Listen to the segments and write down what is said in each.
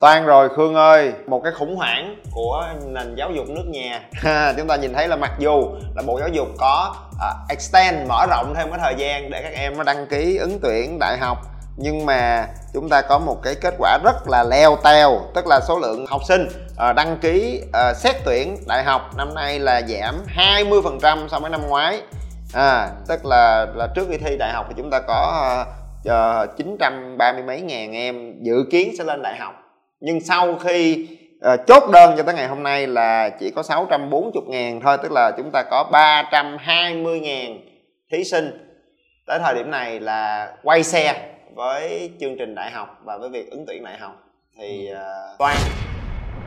Toan rồi Khương ơi, một cái khủng hoảng của nền giáo dục nước nhà. Chúng ta nhìn thấy là mặc dù là Bộ Giáo dục có uh, extend, mở rộng thêm cái thời gian để các em nó đăng ký ứng tuyển đại học nhưng mà chúng ta có một cái kết quả rất là leo teo tức là số lượng học sinh uh, đăng ký uh, xét tuyển đại học năm nay là giảm 20% so với năm ngoái. À, tức là là trước khi thi đại học thì chúng ta có uh, 930 mấy ngàn em dự kiến sẽ lên đại học nhưng sau khi uh, chốt đơn cho tới ngày hôm nay là chỉ có 640 ngàn thôi tức là chúng ta có 320 ngàn thí sinh. Tới thời điểm này là quay xe với chương trình đại học và với việc ứng tuyển đại học thì uh, toan.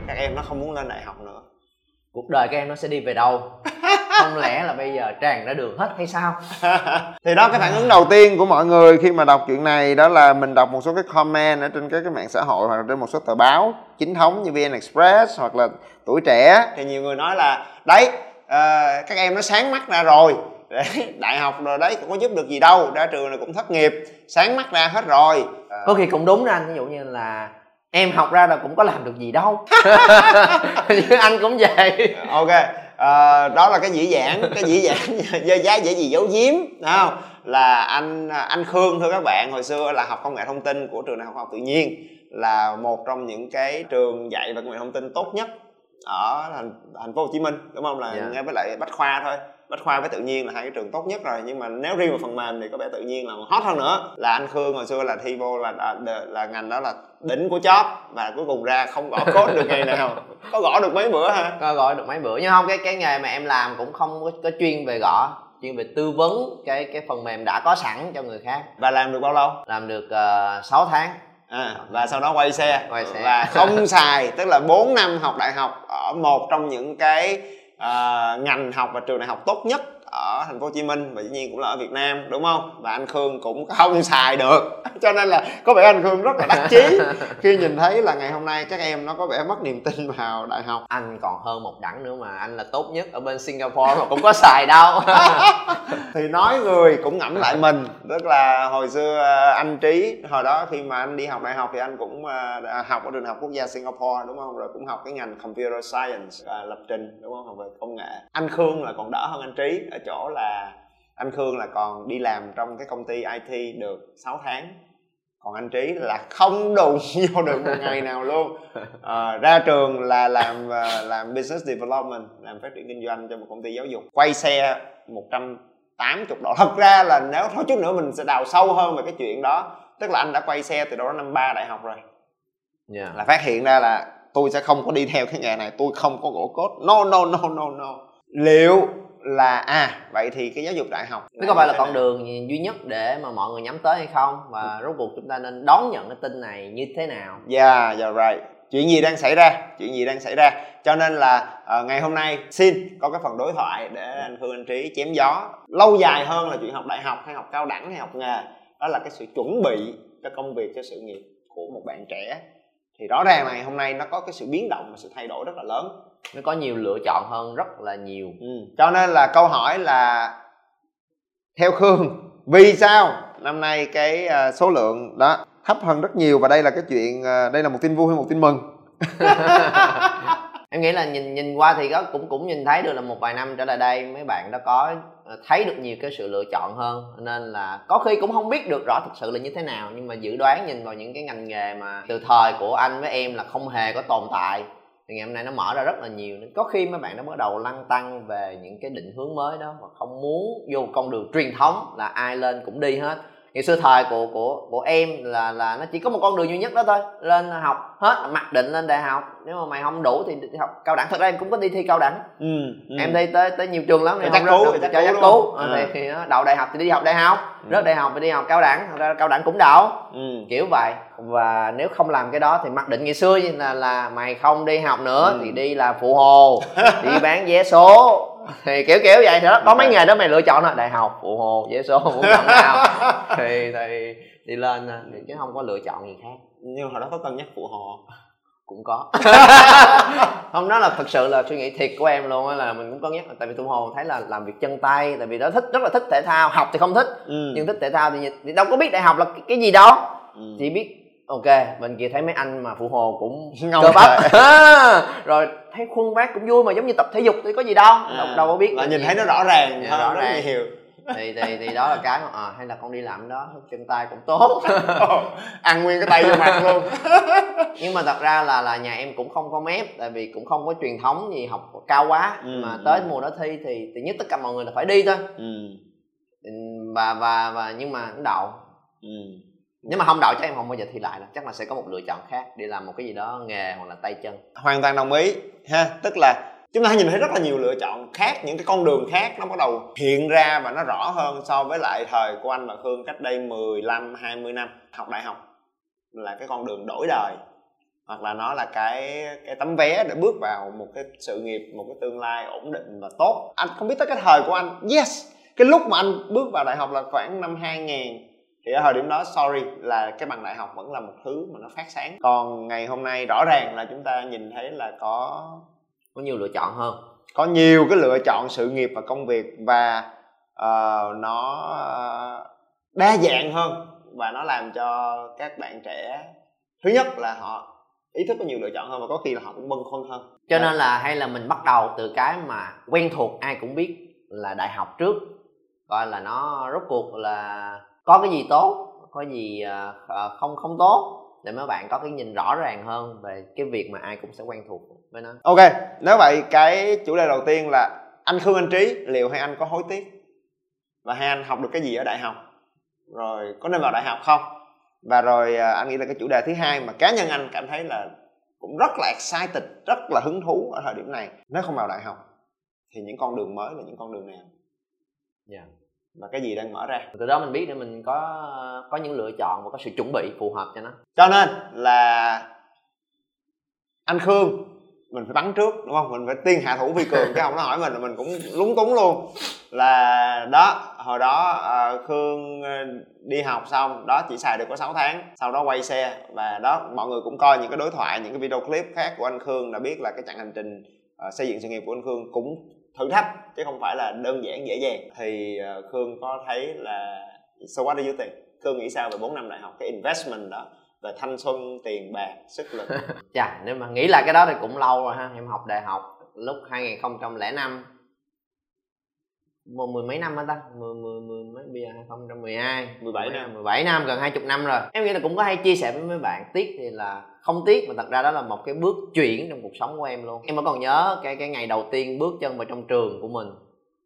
Các em nó không muốn lên đại học nữa cuộc đời các em nó sẽ đi về đâu? Không lẽ là bây giờ tràn ra đường hết hay sao? Thì đó cái phản ứng đầu tiên của mọi người khi mà đọc chuyện này đó là mình đọc một số cái comment ở trên các cái mạng xã hội hoặc là trên một số tờ báo chính thống như vn express hoặc là tuổi trẻ. Thì nhiều người nói là đấy uh, các em nó sáng mắt ra rồi. Đại học rồi đấy cũng có giúp được gì đâu ra trường này cũng thất nghiệp sáng mắt ra hết rồi. À. có khi cũng đúng anh ví dụ như là em học ra là cũng có làm được gì đâu như anh cũng vậy ok à, đó là cái dĩ dãn cái dĩ dãn dơ giá dễ gì giấu giếm không là anh anh khương thưa các bạn hồi xưa là học công nghệ thông tin của trường đại học học tự nhiên là một trong những cái trường dạy về công nghệ thông tin tốt nhất ở thành thành phố Hồ Chí Minh đúng không là yeah. Dạ. nghe với lại Bách Khoa thôi bách khoa với tự nhiên là hai cái trường tốt nhất rồi nhưng mà nếu riêng về phần mềm thì có vẻ tự nhiên là hot hơn nữa. Là anh khương hồi xưa là thi vô là là, là ngành đó là đỉnh của chóp và cuối cùng ra không gõ code được ngày nào. Có gõ được mấy bữa ha có gõ được mấy bữa nhưng không cái cái nghề mà em làm cũng không có, có chuyên về gõ chuyên về tư vấn cái cái phần mềm đã có sẵn cho người khác. Và làm được bao lâu? Làm được uh, ờ, 6 tháng. À, và sau đó quay xe, quay xe. và không xài tức là 4 năm học đại học ở một trong những cái À, ngành học và trường đại học tốt nhất ở thành phố Hồ Chí Minh và dĩ nhiên cũng là ở Việt Nam đúng không? Và anh Khương cũng không xài được. Cho nên là có vẻ anh Khương rất là đắc chí. Khi nhìn thấy là ngày hôm nay các em nó có vẻ mất niềm tin vào đại học. Anh còn hơn một đẳng nữa mà anh là tốt nhất ở bên Singapore mà cũng có xài đâu. Thì nói người cũng ngẫm lại mình. Tức là hồi xưa ờ, anh Trí hồi đó khi mà anh đi học đại học thì anh cũng ờ, học ở trường học quốc gia Singapore đúng không? Rồi cũng học cái ngành computer science lập trình đúng không? Học về công nghệ. Anh Khương là còn đỡ hơn anh Trí ở chỗ là anh Khương là còn đi làm trong cái công ty IT được 6 tháng. Còn anh Trí là không đụng vô được một ngày nào luôn. À, ra trường là làm ờ, làm business development làm phát triển kinh doanh cho một công ty giáo dục. Quay xe 180 độ thật ra là nếu thôi chút nữa mình sẽ đào sâu hơn về cái chuyện đó. Tức là anh đã quay xe từ đó năm ba đại học rồi. Yeah. Dạ. là phát hiện ra là tôi sẽ không có đi theo cái nghề này tôi không có gỗ cốt. No no no no no. Liệu là à vậy thì cái giáo dục đại học nó có phải là con đường duy nhất để mà mọi người nhắm tới hay không? Và rốt cuộc chúng ta nên đón nhận cái tin này như thế nào? Dạ yeah, yeah right. Chuyện gì đang xảy ra? Chuyện gì đang xảy ra? Cho nên là uh, ngày hôm nay xin có cái phần đối thoại để anh phương anh trí chém gió. Lâu dài hơn là chuyện học đại học hay học cao đẳng hay học nghề đó là cái sự chuẩn bị cho công việc cho sự nghiệp của một bạn trẻ. Thì rõ ràng ngày hôm nay nó có cái sự biến động và sự thay đổi rất là lớn nó có nhiều lựa chọn hơn rất là nhiều. Ừ. cho nên là câu hỏi là theo khương vì sao năm nay cái à, số lượng đó thấp hơn rất nhiều và đây là cái chuyện à, đây là một tin vui hay một tin mừng? Em nghĩ là nhìn nhìn qua thì có cũng cũng nhìn thấy được là một vài năm trở lại đây mấy bạn đã có à, thấy được nhiều cái sự lựa chọn hơn. Nên là có khi cũng không biết được rõ thực sự là như thế nào nhưng mà dự đoán nhìn vào những cái ngành nghề mà từ thời của anh với em là không hề có tồn tại thì ngày hôm nay nó mở ra rất là nhiều. Nên có khi mấy bạn đã bắt đầu lăn tăng về những cái định hướng mới đó và không muốn vô con đường truyền thống là ai lên cũng đi hết ngày xưa thời của của của em là là nó chỉ có một con đường duy nhất đó thôi. Lên học hết mặc định lên đại học. Nếu mà mày không đủ thì đi học cao đẳng. Thật ra em cũng có đi thi cao đẳng. Ừ, ừ. em thi tới tới nhiều trường lắm. Thì không cứu, cho chắc cứu à. thì, thì đậu đại học thì đi học đại học. Ừ. rớt đại học thì đi học cao đẳng. Thật ra cao đẳng cũng đậu. Ừ. kiểu vậy. Và nếu không làm cái đó thì mặc định ngày xưa là là mày không đi học nữa ừ. thì đi là phụ hồ đi bán vé số thì kiểu kiểu vậy thì đó. Có mấy nghề đó mày lựa chọn là đại học. Phụ hồ vé số muốn làm nào thì thì đi lên thì chứ không có lựa chọn gì khác. Nhưng hồi đó có cân nhắc phụ hồ cũng có. Không đó là thực sự là suy nghĩ thiệt của em luôn á là mình cũng có nhắc. Tại vì tụi hồ thấy là làm việc chân tay tại vì nó thích rất là thích thể thao. Học thì không thích ừ. nhưng thích thể thao thì, thì đâu có biết đại học là cái, cái gì đâu ừ. chỉ biết ok bên kia thấy mấy anh mà phụ hồ cũng Ngông cơ bắp. rồi thấy khuôn vác cũng vui mà giống như tập thể dục thì có gì đâu đâu, đâu có biết. là nhìn thấy nó rõ ràng Dạ, rõ ràng. nhiều. Thì thì thì đó là cái mà à, hay là con đi làm đó chân tay cũng tốt. Ăn nguyên cái tay vô mặt luôn. Nhưng mà thật ra là là nhà em cũng không có mép tại vì cũng không có truyền thống gì học cao quá. Ừ, mà ừ. tới mùa đó thi thì thì nhất tất cả mọi người là phải đi thôi. Ừ. Ừ, và và và nhưng mà nó đậu. Ừ nếu mà không đậu chắc em không bao giờ thi lại đâu. Chắc là sẽ có một lựa chọn khác để làm một cái gì đó nghề hoặc là tay chân. Hoàn toàn đồng ý ha. Tức là chúng ta nhìn thấy rất là nhiều lựa chọn khác, những cái con đường khác nó bắt đầu hiện ra và nó rõ hơn so với lại thời của anh và Khương cách đây 15 20 năm. Học đại học là cái con đường đổi đời, hoặc là nó là cái cái tấm vé để bước vào một cái sự nghiệp, một cái tương lai ổn định và tốt. Anh không biết tới cái thời của anh. Yes! Cái lúc mà anh bước vào đại học là khoảng năm 2000 thì ở thời điểm đó sorry là cái bằng đại học vẫn là một thứ mà nó phát sáng. Còn ngày hôm nay rõ ràng là chúng ta nhìn thấy là có có nhiều lựa chọn hơn. có nhiều cái lựa chọn sự nghiệp và công việc và ờ, nó ờ, đa dạng hơn và nó làm cho các bạn trẻ thứ nhất là họ ý thức có nhiều lựa chọn hơn và có khi là họ cũng bâng khuâng hơn. Cho nên là hay là mình bắt đầu từ cái mà quen thuộc ai cũng biết là đại học trước coi là nó rốt cuộc là có cái gì tốt có gì ờ, ờ, không không tốt để mấy bạn có cái nhìn rõ ràng hơn về cái việc mà ai cũng sẽ quen thuộc với nó. Ok nếu vậy cái chủ đề đầu tiên là anh khương anh trí liệu hai anh có hối tiếc? Và hai anh học được cái gì ở đại học? Rồi có nên vào đại học không? Và rồi à, anh nghĩ là cái chủ đề thứ hai mà cá nhân anh cảm thấy là cũng rất là excited rất là hứng thú ở thời điểm này nếu không vào đại học thì những con đường mới là những con đường nào? Dạ. Và cái gì đang mở ra? Từ đó mình biết để mình có có những lựa chọn và có sự chuẩn bị phù hợp cho nó. Cho nên là anh khương mình phải bắn trước đúng không? Mình phải tiên hạ thủ vi cường chứ không nó hỏi mình là mình cũng lúng túng luôn. Là đó hồi đó ờ, khương ờ, đi học xong đó chỉ xài được có 6 tháng sau đó quay xe. Và đó mọi người cũng coi những cái đối thoại những cái video clip khác của anh khương đã biết là cái chặng hành trình ờ, xây dựng sự nghiệp của anh khương cũng thử thách, chứ không phải là đơn giản dễ dàng. Thì ờ, khương có thấy là, so what do you think? Khương nghĩ sao về 4 năm đại học? Cái investment đó về thanh xuân, tiền bạc, sức lực. Chà, nếu mà nghĩ lại cái đó thì cũng lâu rồi ha. Em học đại học lúc 2005 mười, mười mấy năm hả ta? Mười mười mười mấy bây giờ 2012 17 năm. 17 năm gần 20 năm rồi. Em nghĩ là cũng có hay chia sẻ với mấy bạn tiếc thì là không tiếc mà thật ra đó là một cái bước chuyển trong cuộc sống của em luôn. Em vẫn còn nhớ cái cái ngày đầu tiên bước chân vào trong trường của mình.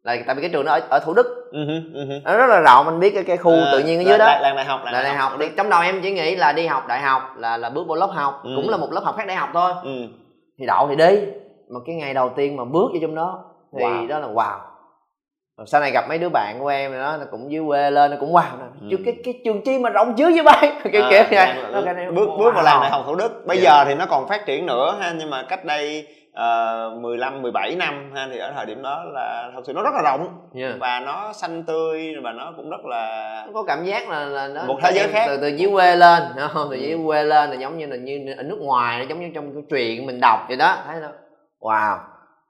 Là tại vì cái trường nó ở, ở thủ đức. Ừ ừ nó rất là rộng anh biết cái cái khu Ờ, tự nhiên ở dưới đó. là- đại học là đại học. thì trong đầu em chỉ nghĩ là đi học đại học là là bước vào lớp học. Ừ. cũng là một lớp học khác đại học thôi. Ừ. thì đậu thì đi. Mà cái ngày đầu tiên mà bước vô trong đó thì Wow. đó là wow sau này gặp mấy đứa bạn của em đó nó cũng dưới quê lên nó cũng wow nè Ừ. chứ cái cái trường chi mà rộng dữ vậy bay kiểu À, kiểu vậy Nó cái này, bước bước vào làng đại học thủ đức bây Dạ. giờ thì nó còn phát triển nữa ha nhưng mà cách đây uh, 15 17 năm ha thì ở thời điểm đó là thật sự nó rất là rộng Yeah. và nó xanh tươi và nó cũng rất là Nó có cảm giác là là nó Một thế giới khác. từ từ dưới quê lên đúng không từ Ừ. dưới quê lên là giống như là như ở nước ngoài nó giống như trong cái truyện mình đọc vậy đó thấy nó wow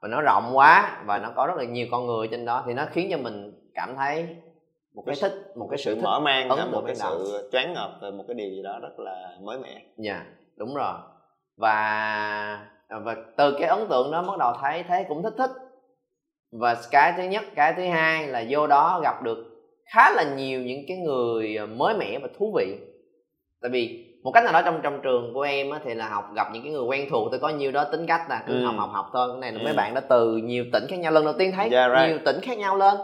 và nó rộng quá và nó có rất là nhiều con người trên đó thì nó khiến cho mình cảm thấy một cái thích một cái sự thích mở mang ấn một cái đầu. sự choáng ngợp về một cái điều gì đó rất là mới mẻ. Dạ đúng rồi. Và và từ cái ấn tượng đó bắt đầu thấy thấy cũng thích thích. Và cái thứ nhất cái thứ hai là vô đó gặp được khá là nhiều những cái người mới mẻ và thú vị tại vì một cách nào đó trong trong trường của em á, thì là học gặp những cái người quen thuộc thì có nhiều đó tính cách là cứ Ừ. học học học thôi cái này là Ừ. mấy bạn đã từ nhiều tỉnh khác nhau lần đầu tiên thấy Yeah, right. nhiều tỉnh khác nhau lên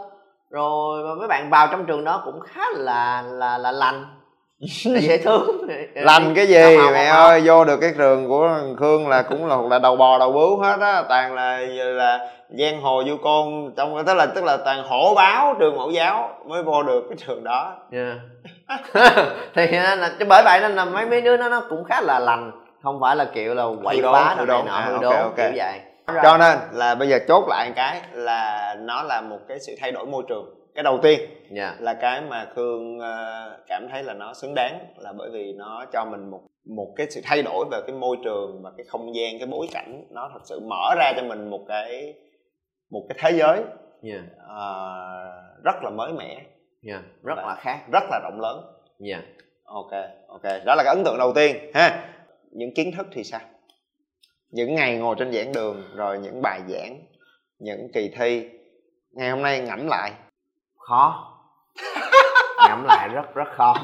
rồi và mấy bạn vào trong trường đó cũng khá là là là lành dễ thương lành cái gì Học, học, mẹ học. ơi vô được cái trường của thằng khương là cũng là là đầu bò đầu bướu hết á toàn là là giang hồ du côn trong tức là tức là toàn hổ báo trường mẫu giáo mới vô được cái trường đó. Yeah. thì á, là chứ bởi vậy nên là mấy mấy đứa nó nó cũng khá là lành. Không phải là kiểu là quậy phá đâu này đốn. nọ À, hư đốn kiểu vậy. Cho nên là bây giờ chốt lại một cái là nó là một cái sự thay đổi môi trường. Cái đầu tiên dạ là cái mà khương ờ, cảm thấy là nó xứng đáng là bởi vì nó cho mình một một cái sự thay đổi về cái môi trường và cái không gian cái bối cảnh nó thật sự mở ra cho mình một cái một cái thế giới dạ ờ, rất là mới mẻ. Dạ rất là khác. rất là rộng lớn. Dạ ok ok. Đó là cái ấn tượng đầu tiên ha. Những kiến thức thì sao? Những ngày ngồi trên giảng đường rồi những bài giảng những kỳ thi. Ngày hôm nay ngẫm lại. Khó. Ngẫm lại rất rất khó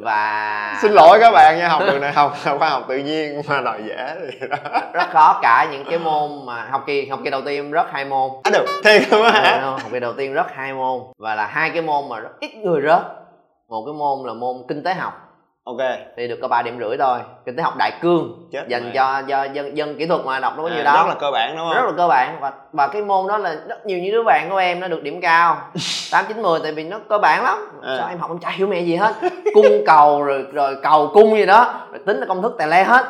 và xin lỗi các bạn nha học đường này học khoa học tự nhiên mà đòi dễ thì đó. Rất khó cả những cái môn mà học kỳ học kỳ đầu tiên rớt hai môn. À, được thiệt không hả không? học kỳ đầu tiên rớt hai môn. Và là hai cái môn mà rất ít người rớt. Một cái môn là môn kinh tế học ok. Thì được có 3 điểm rưỡi thôi. Kinh tế học đại cương Chết dành mẹ. cho cho dân dân kỹ thuật mà đọc nó có À, nhiêu đó. rất là cơ bản đúng không? Rất là cơ bản. Và và cái môn đó là rất nhiều những đứa bạn của em nó được điểm cao. Tám chín mười tại vì nó cơ bản lắm. À. sao em học em chả hiểu mẹ gì hết? Cung cầu rồi rồi cầu cung gì đó. Rồi tính là công thức tè le hết.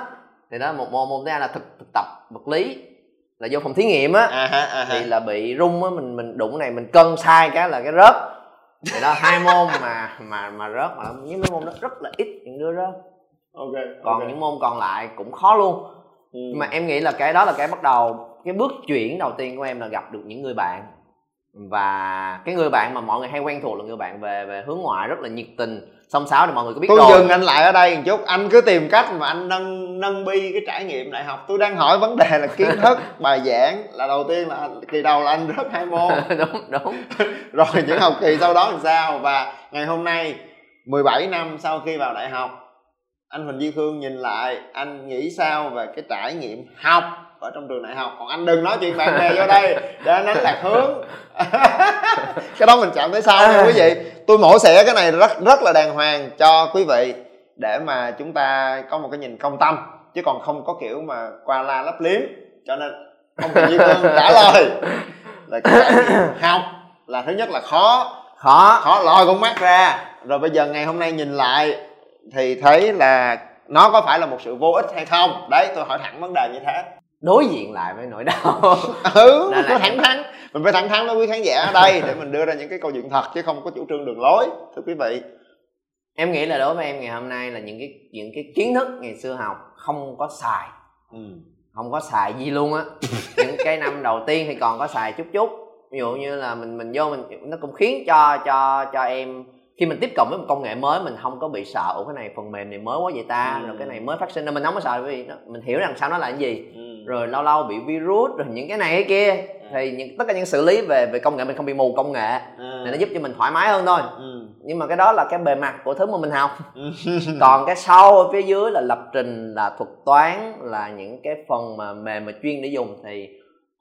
Thì đó một môn môn thứ hai là thực thực tập vật lý. Là vô phòng thí nghiệm á. À ha à ha. Thì là bị rung á mình mình đụng này mình cân sai cái là cái rớt thì đó hai môn mà mà mà rớt mà những mấy môn đó rất là ít những đứa rớt ok còn ok. những môn còn lại cũng khó luôn Ừ. nhưng mà em nghĩ là cái đó là cái bắt đầu cái bước chuyển đầu tiên của em là gặp được những người bạn và cái người bạn mà mọi người hay quen thuộc là người bạn về về hướng ngoại rất là nhiệt tình song sáo thì mọi người có biết tôi rồi. dừng anh lại ở đây một chút. Anh cứ tìm cách mà anh nâng nâng bi cái trải nghiệm đại học. Tôi đang hỏi vấn đề là kiến thức bài giảng là đầu tiên là kỳ đầu là anh rớt hai môn. Đúng đúng. Rồi những học kỳ sau đó làm sao? Và ngày hôm nay 17 năm sau khi vào đại học anh Huỳnh Duy Khương nhìn lại anh nghĩ sao về cái trải nghiệm học ở trong trường đại học? Còn anh đừng nói chuyện bạn bè vô đây để anh đánh lạc hướng. Cái đó mình chạm tới sau nha quý vị tôi mổ xẻ cái này rất rất là đàng hoàng cho quý vị để mà chúng ta có một cái nhìn công tâm chứ còn không có kiểu mà qua la lấp liếm cho nên ông Huỳnh Duy Khương trả lời. Là cái học là thứ nhất là khó khó. khó lòi con mắt ra. Rồi bây giờ ngày hôm nay nhìn lại thì thấy là nó có phải là một sự vô ích hay không? Đấy tôi hỏi thẳng vấn đề như thế. Đối diện lại với nỗi đau. Ừ là em- thẳng thắn mình phải thẳng thắn với quý khán giả ở đây để mình đưa ra những cái câu chuyện thật chứ không có chủ trương đường lối thưa quý vị. Em nghĩ là đối với em ngày hôm nay là những cái những cái kiến thức ngày xưa học không có xài. Ừ. không có xài gì luôn á. Những cái năm đầu tiên thì còn có xài chút chút. Ví dụ như là mình mình vô mình nó cũng khiến cho cho cho em khi mình tiếp cận với một công nghệ mới mình không có bị sợ ủa cái này phần mềm này mới quá vậy ta? Ừ. rồi cái này mới phát sinh. Nên mình không có sợ vì nó, mình hiểu rằng sau nó là cái gì. Ừ. rồi lâu lâu bị virus rồi những cái này cái kia thì những tất cả những xử lý về về công nghệ mình không bị mù công nghệ À. nên nó giúp cho mình thoải mái hơn thôi ừ. nhưng mà cái đó là cái bề mặt của thứ mà mình học Ừ. còn cái sau ở phía dưới là lập trình là thuật toán là những cái phần mà mềm mà chuyên để dùng thì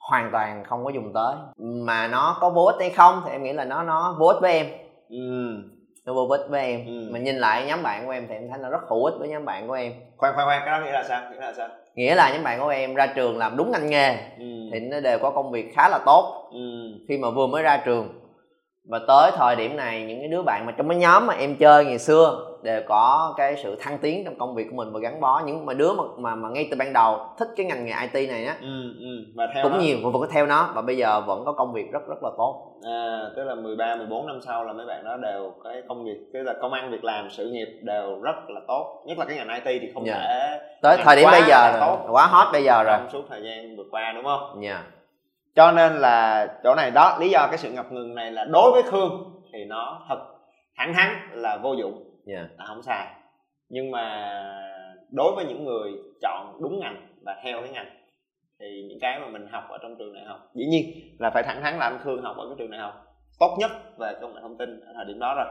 hoàn toàn không có dùng tới mà nó có vô ích hay không thì em nghĩ là nó nó vô ích với em ừ. Nó vô ích với em Ừ. mà nhìn lại nhóm bạn của em thì em thấy là rất hữu ích với nhóm bạn của em khoan khoan khoan cái đó nghĩa là sao nghĩa là sao nghĩa là nhóm bạn của em ra trường làm đúng ngành nghề ừ. thì nó đều có công việc khá là tốt Ừ. khi mà vừa mới ra trường và tới thời điểm này những cái đứa bạn mà trong cái nhóm mà em chơi ngày xưa đều có cái sự thăng tiến trong công việc của mình và gắn bó những mà đứa mà mà, mà ngay từ ban đầu thích cái ngành nghề IT này á Ừ. Ừ. và theo cũng đó- nhiều và vẫn có theo nó và bây giờ vẫn có công việc rất rất là tốt À, tức là 13, 14 năm sau là mấy bạn đó đều cái công việc tức là công ăn việc làm sự nghiệp đều rất là tốt nhất là cái ngành IT thì không Dạ. thể tới thời điểm bây giờ rồi tốt quá hot bây giờ rồi trong suốt thời gian vừa qua đúng không nha cho nên là chỗ này đó lý do cái sự ngập ngừng này là đối với khương thì nó thật thẳng thắn là vô dụng nha là không xài nhưng mà đối với những người chọn đúng ngành và theo cái ngành thì những cái mà mình học ở trong trường đại học dĩ nhiên là phải thẳng thắn là anh khương học ở cái trường đại học tốt nhất về công nghệ thông tin ở thời điểm đó rồi.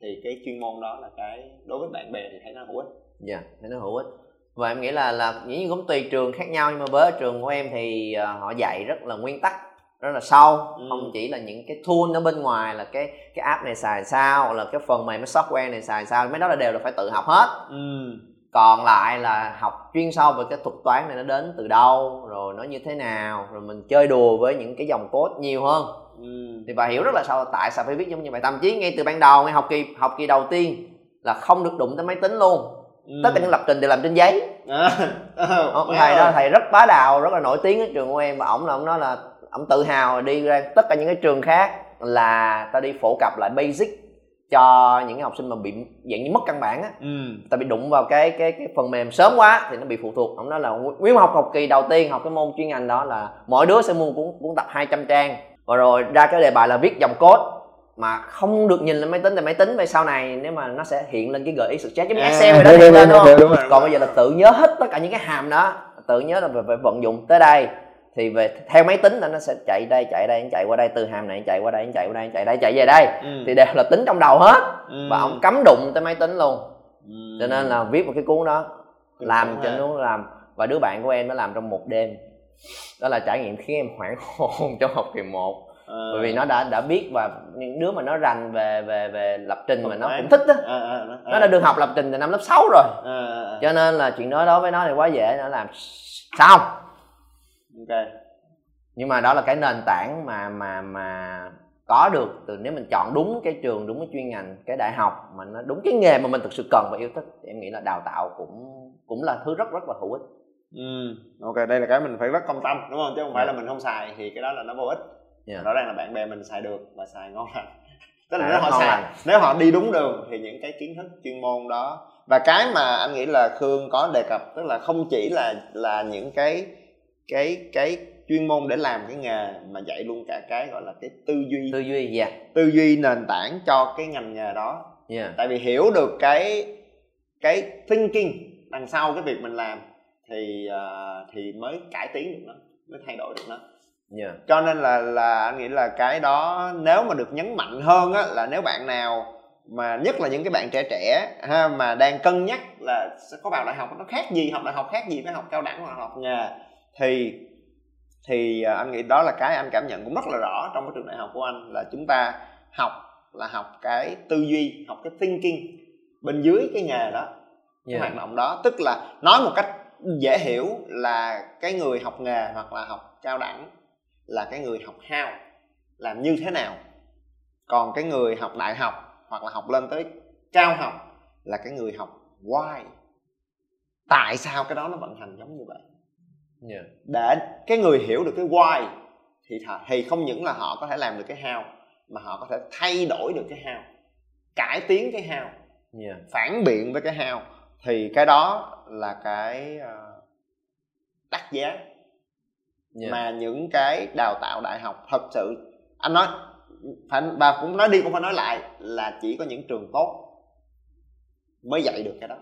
Thì cái chuyên môn đó là cái đối với bạn bè thì thấy nó hữu ích. Dạ thế nó hữu ích. Và em nghĩ là là dĩ nhiên cũng tùy trường khác nhau nhưng mà với trường của em thì ờ, họ dạy rất là nguyên tắc rất là sâu Ừ. không chỉ là những cái tool ở bên ngoài là cái cái app này xài sao là cái phần mềm cái software này xài sao mấy đó là đều là phải tự học hết ừ. còn lại là học chuyên sâu về cái thuật toán này nó đến từ đâu rồi nó như thế nào rồi mình chơi đùa với những cái dòng code nhiều hơn Ừ. thì bà hiểu rất là sâu tại sao phải viết giống như vậy thậm chí ngay từ ban đầu ngay học kỳ học kỳ đầu tiên là không được đụng tới máy tính luôn Ừ. tất cả những lập trình đều làm trên giấy à, ông thầy đó thầy rất bá đạo rất là nổi tiếng ở trường của em và ổng là ổng nói là ổng tự hào đi ra tất cả những cái trường khác là ta đi phổ cập lại basic cho những cái học sinh mà bị dạng như mất căn bản á. Ừ. ta bị đụng vào cái cái cái phần mềm sớm quá thì nó bị phụ thuộc. Ông nói là nếu mà học học kỳ đầu tiên học cái môn chuyên ngành đó là mỗi đứa sẽ mua cuốn cuốn tập 200 trang. Và rồi ra cái đề bài là viết dòng code mà không được nhìn lên máy tính thì máy tính về sau này nếu mà nó sẽ hiện lên cái gợi ý suggest giống như Excel vậy đó hiện lên đúng không? Còn bây giờ là tự nhớ hết tất cả những cái hàm đó, tự nhớ là phải vận dụng tới đây thì về theo máy tính là nó sẽ chạy đây chạy đây chạy qua đây từ hàm này chạy qua đây chạy qua đây chạy đây chạy về đây. Ừ. thì đều là tính trong đầu hết. Ừ. và ông cấm đụng tới máy tính luôn. Ừ. cho nên là viết một cái cuốn đó làm cho nó làm. Và đứa bạn của em nó làm trong một đêm. Đó là trải nghiệm khiến em hoảng hồn trong học kỳ một. À. bởi vì nó đã đã biết và những đứa mà nó rành về về về lập trình Không mà nó cũng thích đó à, à, à, nó đã được học lập trình từ năm lớp 6 rồi. À, à, à. cho nên là chuyện đó đối với nó thì quá dễ. Nó làm sao ok nhưng mà đó là cái nền tảng mà mà mà có được từ nếu mình chọn đúng cái trường đúng cái chuyên ngành cái đại học mà nó đúng cái nghề mà mình thực sự cần và yêu thích thì em nghĩ là đào tạo cũng cũng là thứ rất rất là hữu ích ừ ok đây là cái mình phải rất công tâm đúng không chứ không phải là dạ. mình không xài thì cái đó là nó vô ích yeah. Dạ. rõ ràng là bạn bè mình xài được và xài ngon lành tức là à, nếu họ xài lành. nếu họ đi đúng đường thì những cái kiến thức chuyên môn đó và cái mà anh nghĩ là khương có đề cập tức là không chỉ là là những cái cái cái chuyên môn để làm cái nghề mà dạy luôn cả cái gọi là cái tư duy tư duy dạ yeah. tư duy nền tảng cho cái ngành nghề đó yeah. tại vì hiểu được cái cái thinking đằng sau cái việc mình làm thì uh, thì mới cải tiến được nó mới thay đổi được nó yeah. cho nên là là anh nghĩ là cái đó nếu mà được nhấn mạnh hơn á là nếu bạn nào mà nhất là những cái bạn trẻ trẻ ha mà đang cân nhắc là sẽ có vào đại học nó khác gì học đại học khác gì với học cao đẳng hoặc học nghề thì thì à, anh nghĩ đó là cái anh cảm nhận cũng rất là rõ trong cái trường đại học của anh là chúng ta học là học cái tư duy học cái thinking bên dưới cái nghề đó cái yeah. hoạt động đó. Tức là nói một cách dễ hiểu là cái người học nghề hoặc là học cao đẳng là cái người học how làm như thế nào. Còn cái người học đại học hoặc là học lên tới cao học là cái người học why. Tại sao cái đó nó vận hành giống như vậy yeah. để cái người hiểu được cái why thì thì không những là họ có thể làm được cái how mà họ có thể thay đổi được cái how cải tiến cái how yeah. phản biện với cái how thì cái đó là cái uh, đắt giá yeah. mà những cái đào tạo đại học thật sự anh nói phải và cũng nói đi cũng phải nói lại là chỉ có những trường tốt mới dạy được cái đó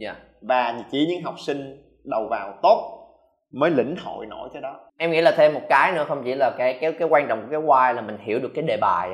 yeah. và chỉ những học sinh đầu vào tốt mới lĩnh hội nổi cái đó. Em nghĩ là thêm một cái nữa không chỉ là cái cái cái quan trọng của cái why là mình hiểu được cái đề bài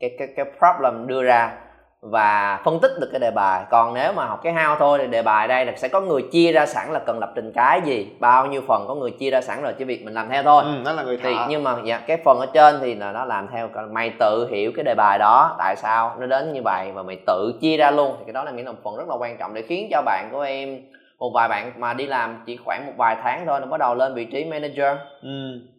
cái cái cái problem đưa ra và phân tích được cái đề bài. Còn nếu mà học cái how thôi thì đề bài đây là sẽ có người chia ra sẵn là cần lập trình cái gì bao nhiêu phần có người chia ra sẵn rồi chỉ việc mình làm theo thôi. Ừ, đó là người thợ. thì nhưng mà dạ, cái phần ở trên thì là nó làm theo mày tự hiểu cái đề bài đó tại sao nó đến như vậy và mày tự chia ra luôn. Thì cái đó là những một phần rất là quan trọng để khiến cho bạn của em một vài bạn mà đi làm chỉ khoảng một vài tháng thôi nó bắt đầu lên vị trí manager ừ.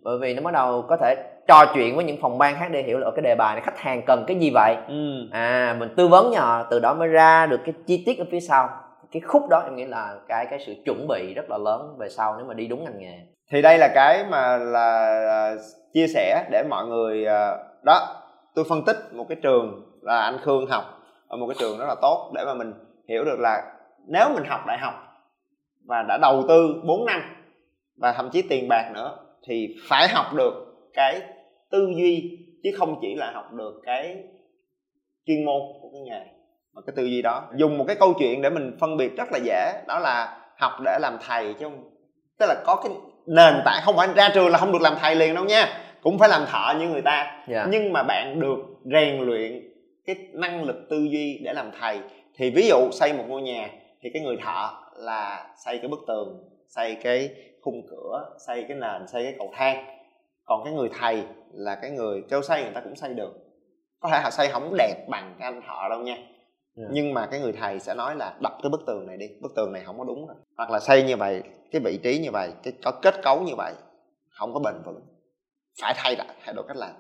bởi vì nó bắt đầu có thể trò chuyện với những phòng ban khác để hiểu là cái đề bài này khách hàng cần cái gì vậy ừ. à mình tư vấn nhờ từ đó mới ra được cái chi tiết ở phía sau cái khúc đó em nghĩ là cái cái sự chuẩn bị rất là lớn về sau nếu mà đi đúng ngành nghề thì đây là cái mà là chia sẻ để mọi người à, đó tôi phân tích một cái trường là anh Khương học ở một cái trường rất là tốt để mà mình hiểu được là nếu mình học đại học và đã đầu tư 4 năm và thậm chí tiền bạc nữa thì phải học được cái tư duy chứ không chỉ là học được cái chuyên môn của cái nghề mà cái tư duy đó dùng một cái câu chuyện để mình phân biệt rất là dễ đó là học để làm thầy chứ không tức là có cái nền tảng không phải ra trường là không được làm thầy liền đâu nha cũng phải làm thợ như người ta yeah. Dạ. nhưng mà bạn được rèn luyện cái năng lực tư duy để làm thầy thì ví dụ xây một ngôi nhà thì cái người thợ là xây cái bức tường xây cái khung cửa xây cái nền xây cái cầu thang. Còn cái người thầy là cái người kêu xây người ta cũng xây được. Có thể họ xây không đẹp bằng cái anh thợ đâu nha. Yeah. Nhưng mà cái người thầy sẽ nói là đập cái bức tường này đi bức tường này không có đúng rồi. Hoặc là xây như vậy cái vị trí như vậy cái có kết cấu như vậy không có bền vững. Phải thay lại thay đổi cách làm.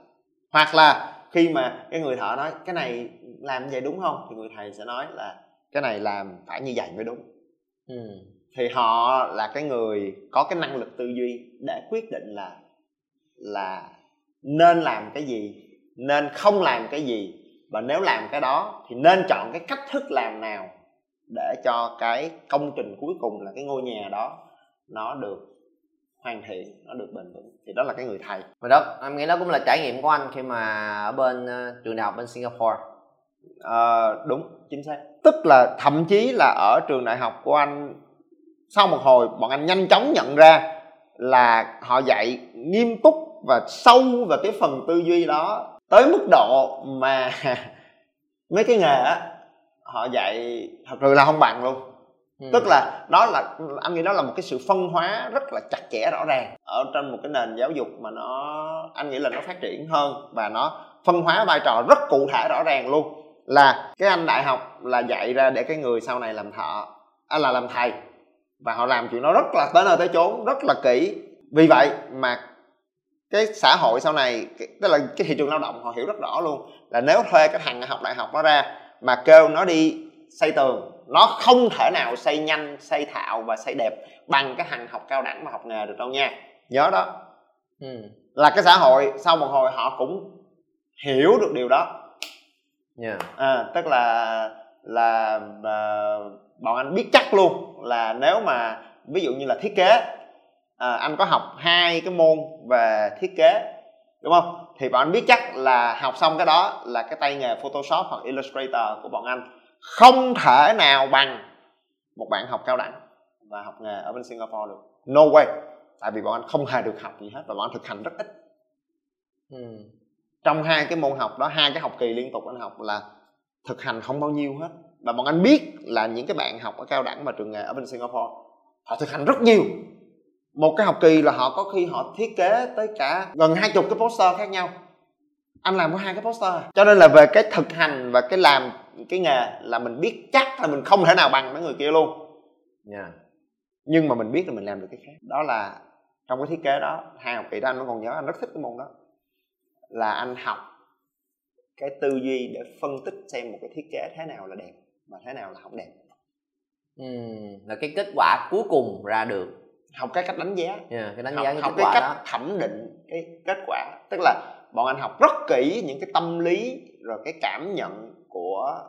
Hoặc là khi mà cái người thợ nói cái này làm như vậy đúng không? Thì người thầy sẽ nói là cái này làm phải như vậy mới đúng ừ. thì họ là cái người có cái năng lực tư duy để quyết định là là nên làm cái gì nên không làm cái gì. Và nếu làm cái đó thì nên chọn cái cách thức làm nào để cho cái công trình cuối cùng là cái ngôi nhà đó nó được hoàn thiện nó được bền vững. Thì đó là cái người thầy. Và đó em nghĩ đó cũng là trải nghiệm của anh khi mà ở bên uh, trường đại học bên Singapore. À, đúng chính xác. Tức là thậm chí là ở trường đại học của anh sau một hồi bọn anh nhanh chóng nhận ra là họ dạy nghiêm túc và sâu vào cái phần tư duy đó tới mức độ mà mấy cái nghề á họ dạy thật sự là không bằng luôn. Ừ. tức là nó là anh nghĩ đó là một cái sự phân hóa rất là chặt chẽ rõ ràng ở trên một cái nền giáo dục mà nó anh nghĩ là nó phát triển hơn và nó phân hóa vai trò rất cụ thể rõ ràng luôn là cái anh đại học là dạy ra để cái người sau này làm thợ à, là làm thầy. Và họ làm chuyện đó rất là tới nơi tới chốn rất là kỹ. Vì vậy mà cái xã hội sau này tức là cái thị trường lao động họ hiểu rất rõ luôn là nếu thuê cái thằng học đại học nó ra mà kêu nó đi xây tường nó không thể nào xây nhanh xây thạo và xây đẹp bằng cái thằng học cao đẳng và học nghề được đâu nha. Nhớ đó. Ừ. là cái xã hội sau một hồi họ cũng hiểu được điều đó yeah. à, tức là là uh, bọn anh biết chắc luôn là nếu mà ví dụ như là thiết kế à, anh có học hai cái môn về thiết kế đúng không thì bọn anh biết chắc là học xong cái đó là cái tay nghề Photoshop hoặc Illustrator của bọn anh không thể nào bằng một bạn học cao đẳng và học nghề ở bên Singapore được no way tại vì bọn anh không hề được học gì hết và bọn anh thực hành rất ít hmm. Trong hai cái môn học đó hai cái học kỳ liên tục anh học là thực hành không bao nhiêu hết. Và bọn anh biết là những cái bạn học ở cao đẳng và trường nghề ở bên Singapore họ thực hành rất nhiều. Một cái học kỳ là họ có khi họ thiết kế tới cả gần hai chục cái poster khác nhau. Anh làm có hai cái poster. Cho nên là về cái thực hành và cái làm cái nghề là mình biết chắc là mình không thể nào bằng mấy người kia luôn. Yeah. nhưng mà mình biết là mình làm được cái khác. Đó là trong cái thiết kế đó hai học kỳ đó anh vẫn còn nhớ anh rất thích cái môn đó là anh học cái tư duy để phân tích xem một cái thiết kế thế nào là đẹp và thế nào là không đẹp. Ừ, là cái kết quả cuối cùng ra được. Học cái cách đánh giá. Yeah, cái đánh giá học, học cái cách đó. thẩm định cái kết quả. Tức là bọn anh học rất kỹ những cái tâm lý rồi cái cảm nhận của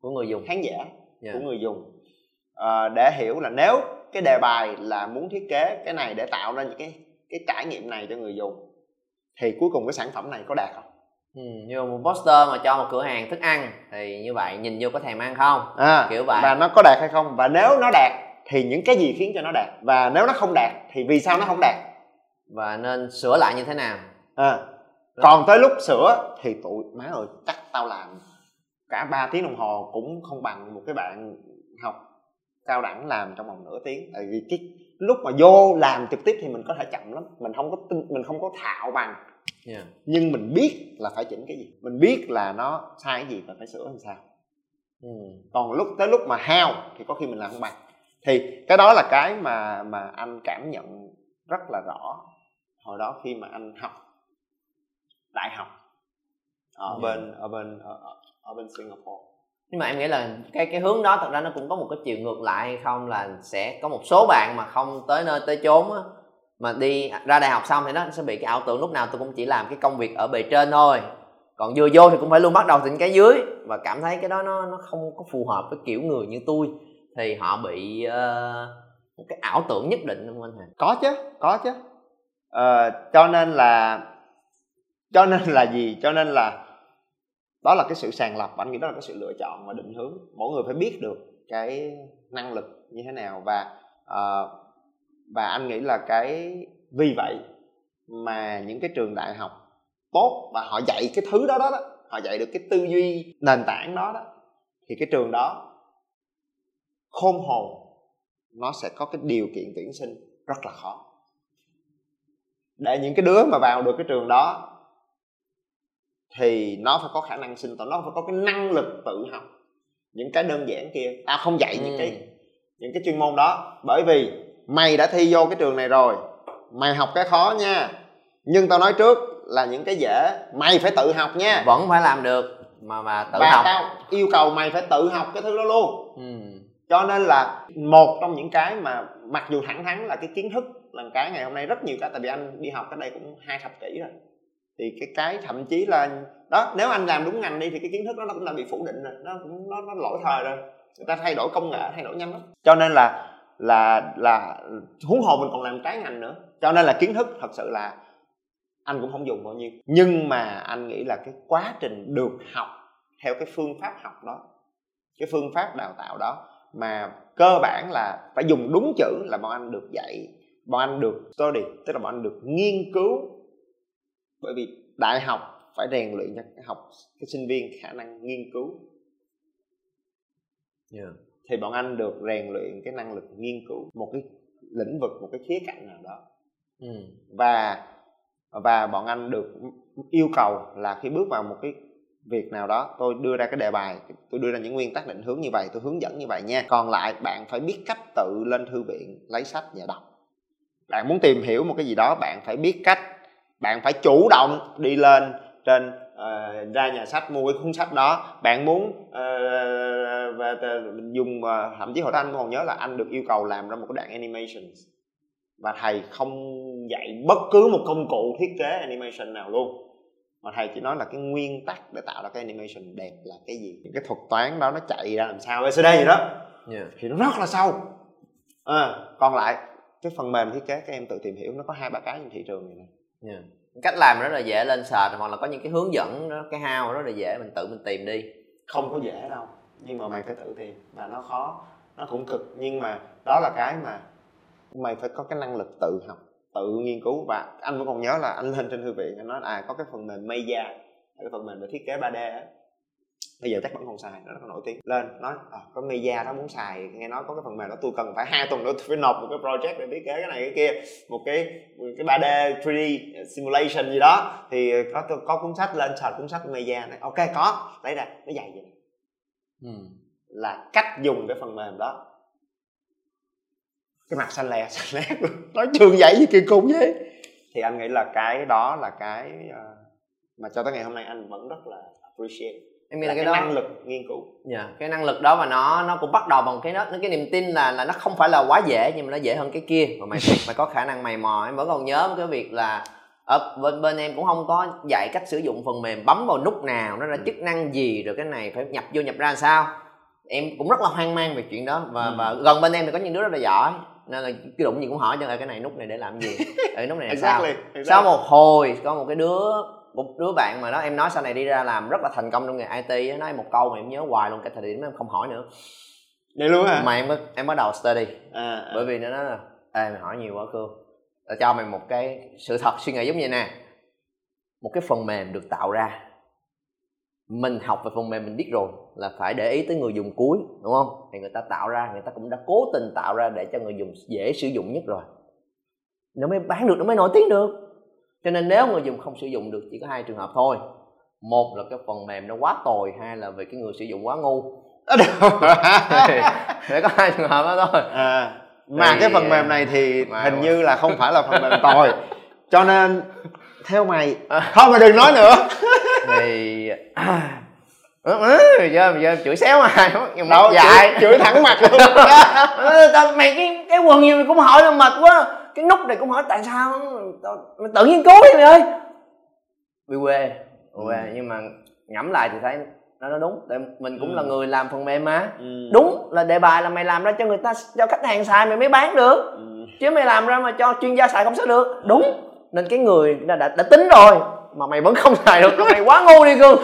của người dùng. khán giả yeah. của người dùng. À, để hiểu là nếu cái đề bài là muốn thiết kế cái này để tạo ra những cái cái trải nghiệm này cho người dùng thì cuối cùng cái sản phẩm này có đạt không? Ừ, như một poster mà cho một cửa hàng thức ăn thì như vậy nhìn vô có thèm ăn không? À, kiểu vậy. và nó có đạt hay không? Và nếu nó đạt thì những cái gì khiến cho nó đạt? Và nếu nó không đạt thì vì sao nó không đạt? Và nên sửa lại như thế nào? À, còn tới lúc sửa thì tụi má ơi chắc tao làm cả 3 tiếng đồng hồ cũng không bằng một cái bạn học cao đẳng làm trong vòng nửa tiếng. Tại vì cái lúc mà vô làm trực tiếp thì mình có thể chậm lắm mình không có tin mình không có thạo bằng yeah. nhưng mình biết là phải chỉnh cái gì mình biết là nó sai cái gì và phải sửa làm sao ừ. còn lúc tới lúc mà hao thì có khi mình làm không bằng thì cái đó là cái mà mà anh cảm nhận rất là rõ hồi đó khi mà anh học đại học ở yeah. bên ở bên ở, ở bên Singapore nhưng mà em nghĩ là cái cái hướng đó thật ra nó cũng có một cái chiều ngược lại hay không là sẽ có một số bạn mà không tới nơi tới chốn á mà đi ra đại học xong thì nó sẽ bị cái ảo tưởng lúc nào tôi cũng chỉ làm cái công việc ở bề trên thôi. Còn vừa vô thì cũng phải luôn bắt đầu từ cái dưới và cảm thấy cái đó nó nó không có phù hợp với kiểu người như tôi. Thì họ bị uh, một cái ảo tưởng nhất định không anh hả có chứ có chứ. Uh, cho nên là cho nên là gì? Cho nên là đó là cái sự sàng lọc anh nghĩ đó là cái sự lựa chọn và định hướng. Mỗi người phải biết được cái năng lực như thế nào và uh, và anh nghĩ là cái vì vậy mà những cái trường đại học tốt và họ dạy cái thứ đó đó, đó họ dạy được cái tư duy nền tảng đó đó thì cái trường đó khôn hồn nó sẽ có cái điều kiện tuyển sinh rất là khó. Để những cái đứa mà vào được cái trường đó thì nó phải có khả năng sinh tồn nó phải có cái năng lực tự học. Những cái đơn giản kia tao không dạy ừ. những cái những cái chuyên môn đó. Bởi vì mày đã thi vô cái trường này rồi mày học cái khó nha. Nhưng tao nói trước là những cái dễ mày phải tự học nha. Vẫn phải làm được mà mà tự và học. tao yêu cầu mày phải tự học cái thứ đó luôn. Ừ. cho nên là một trong những cái mà mặc dù thẳng thắn là cái kiến thức là cái ngày hôm nay rất nhiều cái tại vì anh đi học cái đây cũng hai thập kỷ rồi thì cái cái thậm chí là đó nếu anh làm đúng ngành đi thì cái kiến thức đó nó cũng đã bị phủ định rồi nó cũng nó, nó lỗi thời rồi. Người ta thay đổi công nghệ thay đổi nhanh lắm. Cho nên là là là huống hồ mình còn làm trái ngành nữa. Cho nên là kiến thức thật sự là anh cũng không dùng bao nhiêu. Nhưng mà anh nghĩ là cái quá trình được học theo cái phương pháp học đó cái phương pháp đào tạo đó mà cơ bản là phải dùng đúng chữ là bọn anh được dạy bọn anh được study tức là bọn anh được nghiên cứu bởi vì đại học phải rèn luyện cho học cái sinh viên khả năng nghiên cứu yeah. thì bọn anh được rèn luyện cái năng lực nghiên cứu một cái lĩnh vực một cái khía cạnh nào đó ừ. và và bọn anh được yêu cầu là khi bước vào một cái việc nào đó tôi đưa ra cái đề bài tôi đưa ra những nguyên tắc định hướng như vậy tôi hướng dẫn như vậy nha còn lại bạn phải biết cách tự lên thư viện lấy sách và đọc bạn muốn tìm hiểu một cái gì đó bạn phải biết cách bạn phải chủ động đi lên trên uh, ra nhà sách mua cái cuốn sách đó. Bạn muốn uh, và dùng uh, thậm chí hồi đó anh còn nhớ là anh được yêu cầu làm ra một cái đoạn animation và thầy không dạy bất cứ một công cụ thiết kế animation nào luôn. Mà thầy chỉ nói là cái nguyên tắc để tạo ra cái animation đẹp là cái gì. Những cái thuật toán đó nó chạy ra làm sao abcd gì đó. Yeah. thì nó rất là sâu. À, còn lại cái phần mềm thiết kế các em tự tìm hiểu nó có hai ba cái trên thị trường này nè yeah. cách làm rất là dễ lên sệt hoặc là có những cái hướng dẫn đó, cái hao rất là dễ mình tự mình tìm đi. Không có dễ đâu nhưng mà mày phải tự tìm và nó khó nó cũng cực nhưng mà đó là cái mà mày phải có cái năng lực tự học tự nghiên cứu. Và anh vẫn còn nhớ là anh lên trên thư viện anh nói à có cái phần mềm Maya cái phần mềm về thiết kế 3D á bây giờ chắc vẫn còn xài nó rất là nổi tiếng. Lên nói à, có Maya đó muốn xài nghe nói có cái phần mềm đó tôi cần phải hai tuần nữa tôi phải nộp một cái project để thiết kế cái này cái kia một cái cái 3D 3D simulation gì đó. Thì có có cuốn sách lên search cuốn sách Maya này ok có. Lấy ra nó dày vậy. Ừ. là cách dùng cái phần mềm đó. Cái mặt xanh lè xanh lét luôn. Nói trường dạy gì kỳ cục vậy? Thì anh nghĩ là cái đó là cái ờ, mà cho tới ngày hôm nay anh vẫn rất là appreciate em nghĩ là, là cái, cái đó năng lực nghiên cứu dạ yeah, cái năng lực đó và nó nó cũng bắt đầu bằng cái đó cái niềm tin là là nó không phải là quá dễ nhưng mà nó dễ hơn cái kia mà mày mày có khả năng mày mò em vẫn còn nhớ cái việc là ở bên bên em cũng không có dạy cách sử dụng phần mềm bấm vào nút nào nó ra ừ. chức năng gì rồi cái này phải nhập vô nhập ra sao em cũng rất là hoang mang về chuyện đó và ừ. và gần bên em thì có những đứa rất là giỏi nên là cái đụng gì cũng hỏi cho cái này nút này để làm gì cái nút này là exactly, sao exactly. sau một hồi có một cái đứa một đứa bạn mà đó em nói sau này đi ra làm rất là thành công trong nghề IT nói một câu mà em nhớ hoài luôn cái thời điểm em không hỏi nữa. Vậy luôn hả? Mà em em bắt đầu study. À, à. bởi vì nó nói là ê mày hỏi nhiều quá cương tao cho mày một cái sự thật suy nghĩ giống như nè. Một cái phần mềm được tạo ra. Mình học về phần mềm mình biết rồi là phải để ý tới người dùng cuối đúng không? Thì người ta tạo ra người ta cũng đã cố tình tạo ra để cho người dùng dễ sử dụng nhất rồi. Nó mới bán được nó mới nổi tiếng được cho nên nếu người dùng không sử dụng được chỉ có hai trường hợp thôi. Một là cái phần mềm nó quá tồi hai là vì cái người sử dụng quá ngu. Để có hai trường hợp đó thôi. À, mà thì, cái phần mềm này thì mà hình như là không phải là phần mềm tồi. Cho nên theo mày à. thôi mà đừng nói nữa. Thì ừ, giờ giờ chửi xéo mà nhưng đâu dài chửi, chửi thẳng mặt luôn. Mày cái cái quần gì mày cũng hỏi mệt quá cái nút này cũng hỏi tại sao? Mày tự nhiên cố đi mày ơi. Bị quê quê. Ừ. nhưng mà ngẫm lại thì thấy nó nó đúng. Tại mình cũng ừ. là người làm phần mềm mà. Ừ. đúng là đề bài là mày làm ra cho người ta cho khách hàng xài mày mới bán được. Ừ. chứ mày làm ra mà cho chuyên gia xài không sao được. Đúng. Nên cái người đã, đã, đã tính rồi mà mày vẫn không xài được. Mày quá ngu đi cương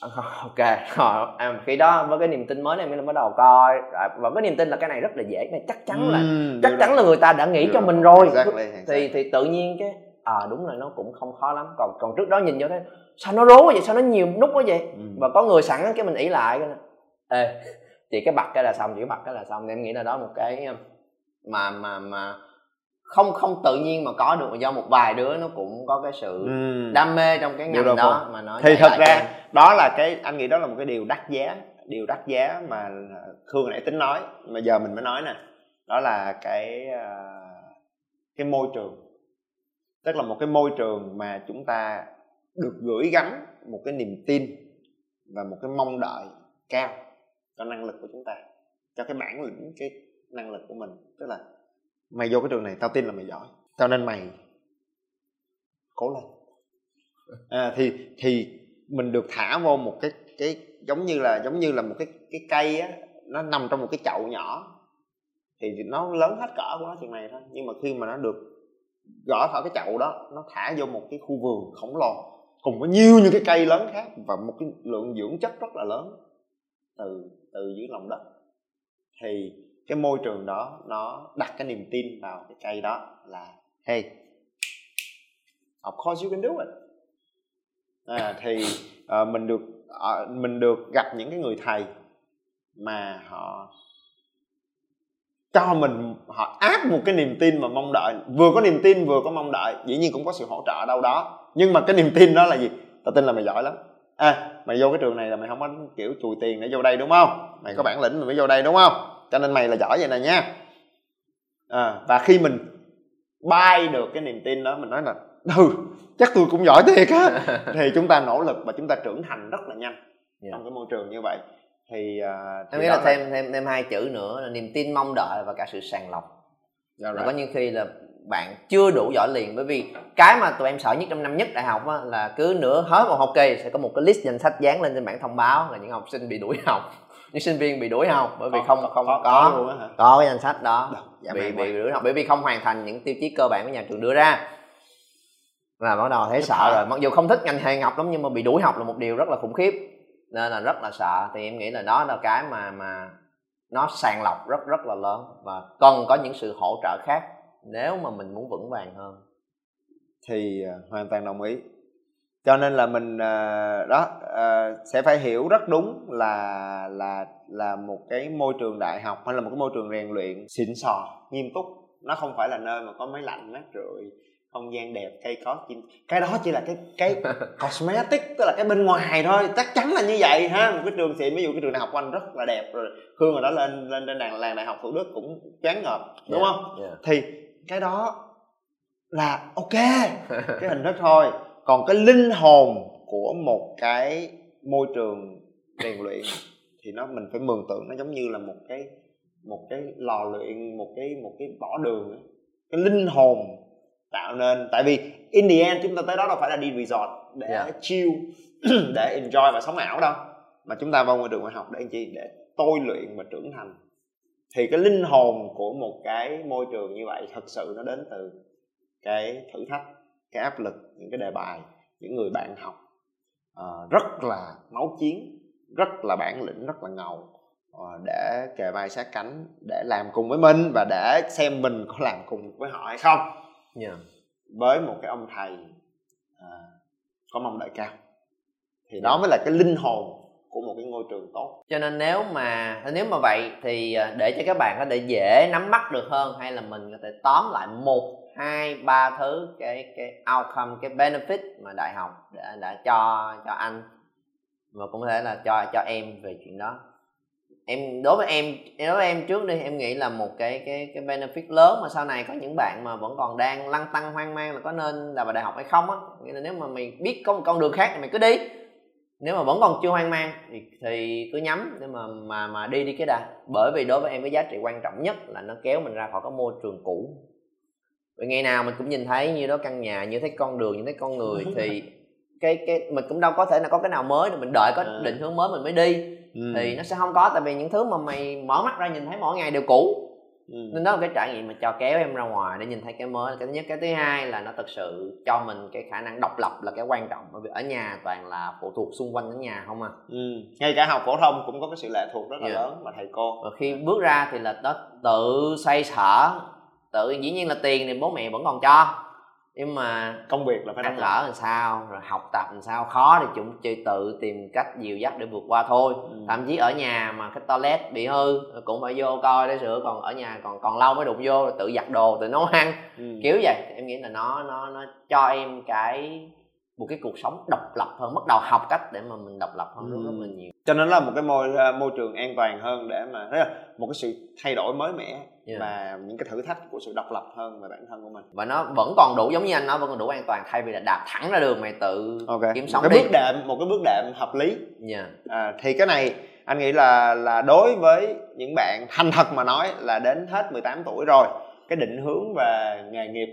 ok rồi à, khi đó với cái niềm tin mới này mình bắt đầu coi. Và với niềm tin là cái này rất là dễ này chắc chắn là ừ, chắc chắn là người ta đã nghĩ cho mình rồi exactly, exactly. thì thì tự nhiên cái à đúng là nó cũng không khó lắm. Còn còn trước đó nhìn vô thấy sao nó rố vậy? Sao nó nhiều nút quá vậy? Ừ. và có người sẵn cái mình ý lại cái ê chỉ cái bật cái là xong chỉ cái bật cái là xong. Em nghĩ là đó một cái mà mà mà không không tự nhiên mà có được do một vài đứa nó cũng có cái sự ừ. đam mê trong cái ngành đó mà nó thì thật ra em. đó là cái anh nghĩ đó là một cái điều đắt giá điều đắt giá mà khương nãy tính nói mà giờ mình mới nói nè đó là cái à, cái môi trường tức là một cái môi trường mà chúng ta được gửi gắm một cái niềm tin và một cái mong đợi cao cho năng lực của chúng ta cho cái bản lĩnh cái năng lực của mình tức là mày vô cái trường này tao tin là mày giỏi. Cho nên mày cố lên. À, thì thì mình được thả vô một cái cái giống như là giống như là một cái cái cây á nó nằm trong một cái chậu nhỏ. Thì nó lớn hết cỡ của nó chừng này thôi. Nhưng mà khi mà nó được gõ khỏi cái chậu đó nó thả vô một cái khu vườn khổng lồ cùng với nhiều những cái cây lớn khác và một cái lượng dưỡng chất rất là lớn từ từ dưới lòng đất. Thì cái môi trường đó nó đặt cái niềm tin vào cái cây đó là hey of course you can do it. À, thì uh, mình được uh, mình được gặp những cái người thầy mà họ cho mình họ áp một cái niềm tin mà mong đợi vừa có niềm tin vừa có mong đợi dĩ nhiên cũng có sự hỗ trợ đâu đó. Nhưng mà cái niềm tin đó là gì? Tao tin là mày giỏi lắm. À mày vô cái trường này là mày không có kiểu chùi tiền để vô đây đúng không? Mày có bản lĩnh mày mới vô đây đúng không? Cho nên mày là giỏi vậy nè nha. À, và khi mình bay được cái niềm tin đó mình nói là ừ chắc tôi cũng giỏi thiệt á. Thì chúng ta nỗ lực và chúng ta trưởng thành rất là nhanh yeah. Dạ. trong cái môi trường như vậy. Thì, uh, em nghĩ là, là thêm thêm thêm hai chữ nữa là niềm tin mong đợi và cả sự sàng lọc. Dạ là có những khi là bạn chưa đủ giỏi liền bởi vì cái mà tụi em sợ nhất trong năm nhất đại học á, là cứ nửa hết một học kỳ sẽ có một cái list danh sách dán lên trên bảng thông báo là những học sinh bị đuổi học những sinh viên bị đuổi học bởi vì không không có có, có, có, cái danh sách đó. Dạ, bị bị đuổi học bởi vì không hoàn thành những tiêu chí cơ bản của nhà trường đưa ra. Là bắt đầu thấy sợ rồi. Mặc dù không thích ngành nghề học lắm nhưng mà bị đuổi học là một điều rất là khủng khiếp. Nên là rất là sợ. Thì em nghĩ là đó là cái mà mà nó sàng lọc rất rất là lớn. Và cần có những sự hỗ trợ khác nếu mà mình muốn vững vàng hơn. Thì uh, hoàn toàn đồng ý cho nên là mình uh, đó uh, sẽ phải hiểu rất đúng là là là một cái môi trường đại học hay là một cái môi trường rèn luyện xịn sò nghiêm túc. Nó không phải là nơi mà có máy lạnh mát rượi không gian đẹp cây có chim. Cái đó chỉ là cái cái cosmetic tức là cái bên ngoài thôi. Chắc chắn là như vậy ha. Một cái trường xịn ví dụ cái trường đại học của anh rất là đẹp rồi hương rồi đó lên lên trên làng làng đại học thủ đức cũng choáng ngợp đúng yeah, không? yeah. thì cái đó là ok cái hình thức thôi còn cái linh hồn của một cái môi trường rèn luyện thì nó mình phải mường tượng nó giống như là một cái một cái lò luyện một cái một cái bỏ đường cái linh hồn tạo nên tại vì in the end chúng ta tới đó đâu phải là đi resort để yeah. chill để enjoy và sống ảo đâu. Mà chúng ta vào ngôi trường đại học để làm chi? Để tôi luyện và trưởng thành. Thì cái linh hồn của một cái môi trường như vậy thật sự nó đến từ cái thử thách cái áp lực những cái đề bài những người bạn học uh, rất là máu chiến rất là bản lĩnh rất là ngầu uh, để kề vai sát cánh để làm cùng với mình và để xem mình có làm cùng với họ hay không yeah. với một cái ông thầy à, có mong đợi cao thì yeah. đó mới là cái linh hồn của một cái ngôi trường tốt cho nên nếu mà nếu mà vậy thì à, để cho các bạn có thể dễ nắm bắt được hơn hay là mình có thể tóm lại một hai ba thứ cái cái outcome cái benefit mà đại học đã đã cho cho anh. Và cũng có thể là cho cho em về chuyện đó. Em đối với em đối với em trước đi em nghĩ là một cái cái cái benefit lớn mà sau này có những bạn mà vẫn còn đang lăn tăng hoang mang là có nên là vào đại học hay không á. Nghĩa là nếu mà mày biết có một con đường khác thì mày cứ đi. Nếu mà vẫn còn chưa hoang mang thì, thì cứ nhắm để mà mà mà đi đi cái đà bởi vì đối với em cái giá trị quan trọng nhất là nó kéo mình ra khỏi cái môi trường cũ vì ngày nào mình cũng nhìn thấy như đó căn nhà như thấy con đường như thấy con người thì cái cái mình cũng đâu có thể là có cái nào mới đâu mình đợi có à. định hướng mới mình mới đi ừ. thì nó sẽ không có tại vì những thứ mà mày mở mắt ra nhìn thấy mỗi ngày đều cũ ừ. nên đó là cái trải nghiệm mà cho kéo em ra ngoài để nhìn thấy cái mới cái thứ nhất cái thứ hai là nó thật sự cho mình cái khả năng độc lập là cái quan trọng bởi vì ở nhà toàn là phụ thuộc xung quanh ở nhà không à ừ. ngay cả học phổ thông cũng có cái sự lệ thuộc rất là yeah. lớn mà thầy cô và khi bước ra thì là nó tự xoay sở tự dĩ nhiên là tiền thì bố mẹ vẫn còn cho. Nhưng mà công việc là phải ăn ở làm sao rồi học tập làm sao khó thì chúng chơi tự tìm cách dìu dắt để vượt qua thôi. Ừ. thậm chí ở nhà mà cái toilet bị hư cũng phải vô coi để sửa. Còn ở nhà còn còn lâu mới đụng vô rồi tự giặt đồ tự nấu ăn. Ừ. kiểu vậy. Em nghĩ là nó nó nó cho em cái một cái cuộc sống độc lập hơn bắt đầu học cách để mà mình độc lập hơn ừ. rất, là nhiều cho nên là một cái môi à, môi trường an toàn hơn để mà thế là một cái sự thay đổi mới mẻ yeah. và những cái thử thách của sự độc lập hơn về bản thân của mình và nó vẫn còn đủ giống như anh nó vẫn còn đủ an toàn thay vì là đạp thẳng ra đường mày tự okay. kiếm sống một cái đi. bước đệm một cái bước đệm hợp lý yeah. à, thì cái này anh nghĩ là là đối với những bạn thành thật mà nói là đến hết 18 tuổi rồi cái định hướng về nghề nghiệp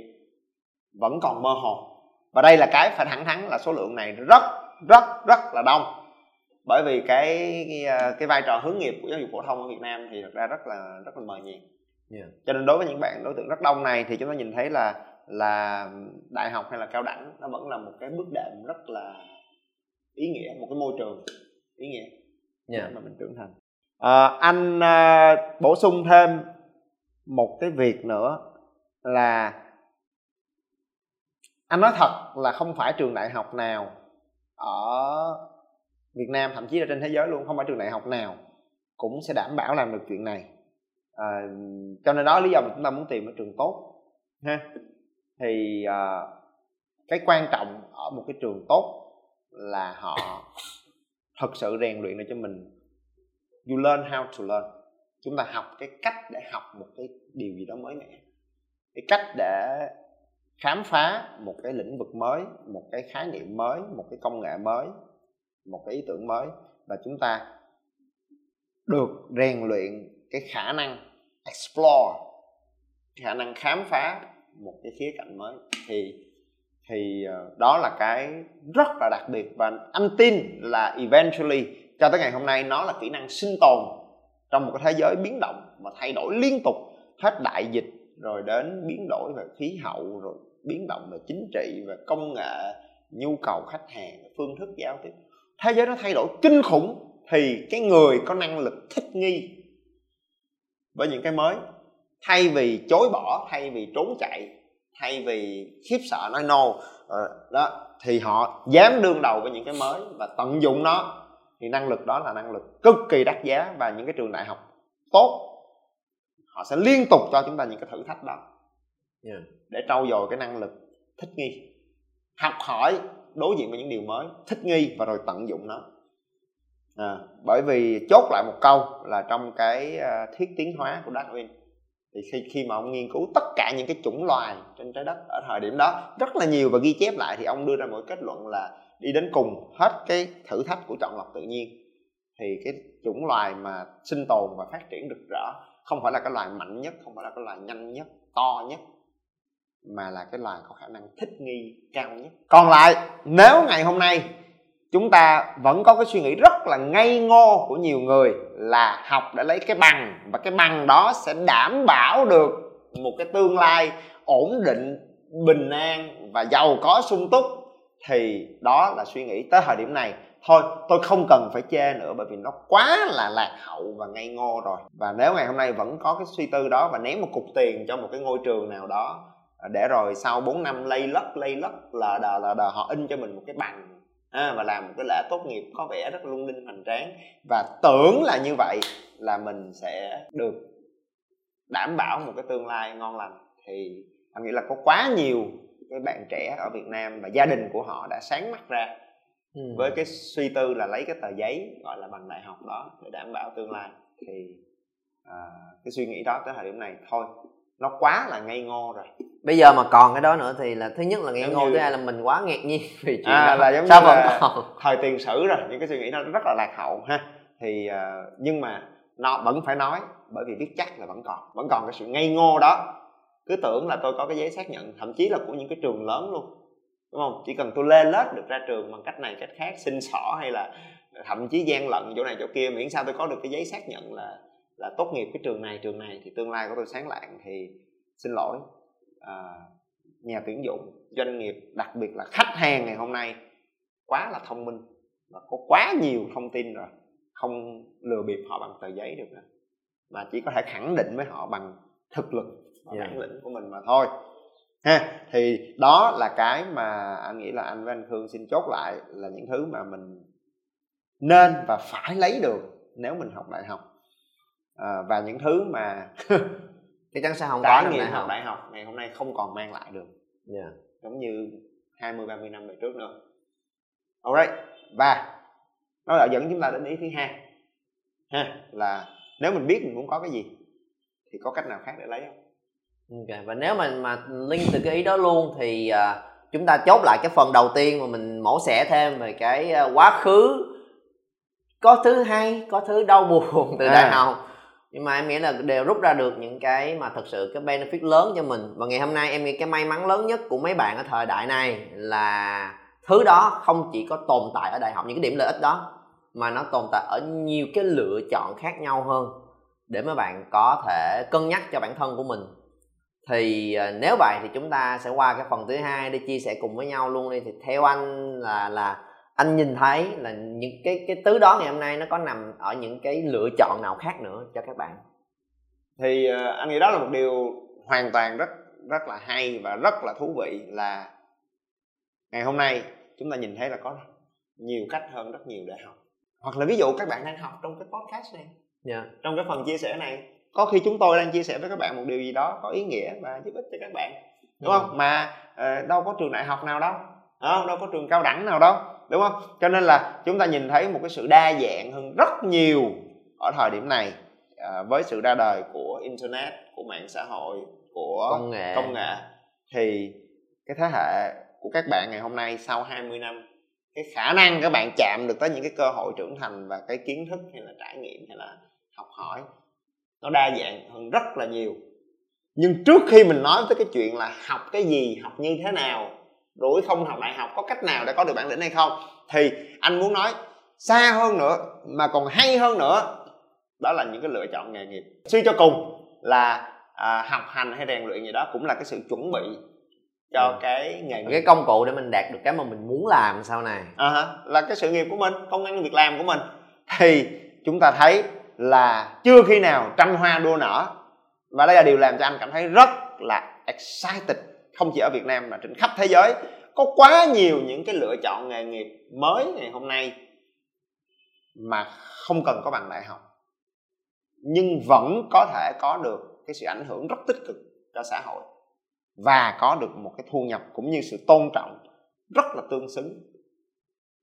vẫn còn mơ hồ và đây là cái phải thẳng thắn là số lượng này rất rất rất là đông bởi vì cái cái, à, cái vai trò hướng nghiệp của giáo dục phổ thông ở Việt Nam thì thật ra rất là rất là mờ nhạt yeah. cho nên đối với những bạn đối tượng rất đông này thì chúng ta nhìn thấy là là đại học hay là cao đẳng nó vẫn là một cái bước đệm rất là ý nghĩa một cái môi trường ý nghĩa yeah. mà mình trưởng thành à, anh à, bổ sung thêm một cái việc nữa là anh nói thật là không phải trường đại học nào ở Việt Nam thậm chí là trên thế giới luôn không phải trường đại học nào cũng sẽ đảm bảo làm được chuyện này. À, cho nên đó lý do mà chúng ta muốn tìm một trường tốt ha. Thì à, cái quan trọng ở một cái trường tốt là họ thật sự rèn luyện được cho mình. You learn how to learn. Chúng ta học cái cách để học một cái điều gì đó mới mẻ. Cái cách để khám phá một cái lĩnh vực mới, một cái khái niệm mới, một cái công nghệ mới, một cái ý tưởng mới và chúng ta được rèn luyện cái khả năng explore khả năng khám phá một cái khía cạnh mới. Thì thì ờ, đó là cái rất là đặc biệt và anh tin là eventually cho tới ngày hôm nay nó là kỹ năng sinh tồn trong một cái thế giới biến động và thay đổi liên tục hết đại dịch rồi đến biến đổi về khí hậu, rồi biến động về chính trị và công nghệ, nhu cầu khách hàng, phương thức giao tiếp. Thế giới nó thay đổi kinh khủng thì cái người có năng lực thích nghi với những cái mới, thay vì chối bỏ, thay vì trốn chạy, thay vì khiếp sợ nói no ờ, đó, thì họ dám đương đầu với những cái mới và tận dụng nó. Thì năng lực đó là năng lực cực kỳ đắt giá và những cái trường đại học tốt họ sẽ liên tục cho chúng ta những cái thử thách đó. Yeah. để trau dồi cái năng lực thích nghi. Học hỏi đối diện với những điều mới thích nghi và rồi tận dụng nó. À, bởi vì chốt lại một câu là trong cái uh, thiết tiến hóa của Darwin thì khi khi mà ông nghiên cứu tất cả những cái chủng loài trên trái đất ở thời điểm đó rất là nhiều và ghi chép lại thì ông đưa ra một kết luận là đi đến cùng hết cái thử thách của chọn lọc tự nhiên thì cái chủng loài mà sinh tồn và phát triển được rõ không phải là cái loài mạnh nhất, không phải là cái loài nhanh nhất, to nhất, mà là cái loài có khả năng thích nghi cao nhất. Còn lại, nếu ngày hôm nay chúng ta vẫn có cái suy nghĩ rất là ngây ngô của nhiều người là học để lấy cái bằng, và cái bằng đó sẽ đảm bảo được một cái tương lai ổn định, bình an và giàu có, sung túc, thì đó là suy nghĩ tới thời điểm này thôi tôi không cần phải chê nữa bởi vì nó quá là lạc hậu và ngây ngô rồi. Và nếu ngày hôm nay vẫn có cái suy tư đó và ném một cục tiền cho một cái ngôi trường nào đó à, để rồi sau 4 năm lây lất lây lất là đờ là đờ họ in cho mình một cái bằng à, và làm một cái lễ tốt nghiệp có vẻ rất lung linh hoành tráng. Và tưởng là như vậy là mình sẽ được đảm bảo một cái tương lai ngon lành. Thì anh nghĩ là có quá nhiều cái bạn trẻ ở Việt Nam và gia đình của họ đã sáng mắt ra ừ. với cái suy tư là lấy cái tờ giấy gọi là bằng đại học đó để đảm bảo tương lai. Thì à, cái suy nghĩ đó tới thời điểm này thôi nó quá là ngây ngô rồi. Bây giờ mà còn cái đó nữa thì là thứ nhất là ngây ngô thứ hai là mình quá ngạc nhiên vì chuyện à, đó. là giống Sao như là còn? thời tiền sử rồi những cái suy nghĩ nó rất là lạc hậu ha. Thì uh, nhưng mà nó vẫn phải nói bởi vì biết chắc là vẫn còn vẫn còn cái sự ngây ngô đó. Cứ tưởng là tôi có cái giấy xác nhận thậm chí là của những cái trường lớn luôn đúng không? Chỉ cần tôi lên lớp được ra trường bằng cách này cách khác xin xỏ hay là thậm chí gian lận chỗ này chỗ kia miễn sao tôi có được cái giấy xác nhận là là tốt nghiệp cái trường này trường này thì tương lai của tôi sáng lạng thì xin lỗi. À, nhà tuyển dụng doanh nghiệp đặc biệt là khách hàng ngày hôm nay quá là thông minh và có quá nhiều thông tin rồi. Không lừa bịp họ bằng tờ giấy được nữa. Mà chỉ có thể khẳng định với họ bằng thực lực và yeah. bản lĩnh của mình mà thôi ha thì đó là cái mà anh nghĩ là anh với anh Khương xin chốt lại là những thứ mà mình nên và phải lấy được nếu mình học đại học. À, và những thứ mà chắc chắn sẽ không có nghiệm học đại học ngày hôm nay không còn mang lại được. Yeah. giống như 20 30 năm về trước nữa. Alright và nó lại dẫn chúng ta đến ý thứ hai. Ha là nếu mình biết mình muốn có cái gì thì có cách nào khác để lấy không ok và nếu mà mà link từ cái ý đó luôn thì uh, chúng ta chốt lại cái phần đầu tiên mà mình mổ xẻ thêm về cái uh, quá khứ. Có thứ hay có thứ đau buồn từ à. đại học. Nhưng mà em nghĩ là đều rút ra được những cái mà thật sự cái benefit lớn cho mình. Và ngày hôm nay em nghĩ cái may mắn lớn nhất của mấy bạn ở thời đại này là thứ đó không chỉ có tồn tại ở đại học những cái điểm lợi ích đó mà nó tồn tại ở nhiều cái lựa chọn khác nhau hơn để mấy bạn có thể cân nhắc cho bản thân của mình thì à, nếu vậy thì chúng ta sẽ qua cái phần thứ hai để chia sẻ cùng với nhau luôn đi thì theo anh là là anh nhìn thấy là những cái cái tứ đó ngày hôm nay nó có nằm ở những cái lựa chọn nào khác nữa cho các bạn thì uh, anh nghĩ đó là một điều hoàn toàn rất rất là hay và rất là thú vị là ngày hôm nay chúng ta nhìn thấy là có nhiều cách hơn rất nhiều để học hoặc là ví dụ các bạn đang học trong cái podcast này yeah. Dạ. trong cái phần chia sẻ này có khi chúng tôi đang chia sẻ với các bạn một điều gì đó có ý nghĩa và giúp ích cho các bạn đúng ừ. không mà uh, đâu có trường đại học nào đâu không? đâu có trường cao đẳng nào đâu đúng không cho nên là chúng ta nhìn thấy một cái sự đa dạng hơn rất nhiều ở thời điểm này uh, với sự ra đời của internet của mạng xã hội của công nghệ công nghệ thì cái thế hệ của các bạn ngày hôm nay sau 20 năm cái khả năng các bạn chạm được tới những cái cơ hội trưởng thành và cái kiến thức hay là trải nghiệm hay là học hỏi nó đa dạng hơn rất là nhiều. Nhưng trước khi mình nói tới cái chuyện là học cái gì học như thế nào rủi không học đại học có cách nào để có được bản lĩnh hay không thì anh muốn nói xa hơn nữa mà còn hay hơn nữa đó là những cái lựa chọn nghề nghiệp. Suy cho cùng là à, học hành hay rèn luyện gì đó cũng là cái sự chuẩn bị cho ừ. cái nghề nghiệp. Cái công cụ để mình đạt được cái mà mình muốn làm sau này. À, là cái sự nghiệp của mình công ăn việc làm của mình. Thì chúng ta thấy là chưa khi nào trăm hoa đua nở. Và đây là điều làm cho anh cảm thấy rất là excited, không chỉ ở Việt Nam mà trên khắp thế giới. Có quá nhiều những cái lựa chọn nghề nghiệp mới ngày hôm nay mà không cần có bằng đại học. Nhưng vẫn có thể có được cái sự ảnh hưởng rất tích cực cho xã hội và có được một cái thu nhập cũng như sự tôn trọng rất là tương xứng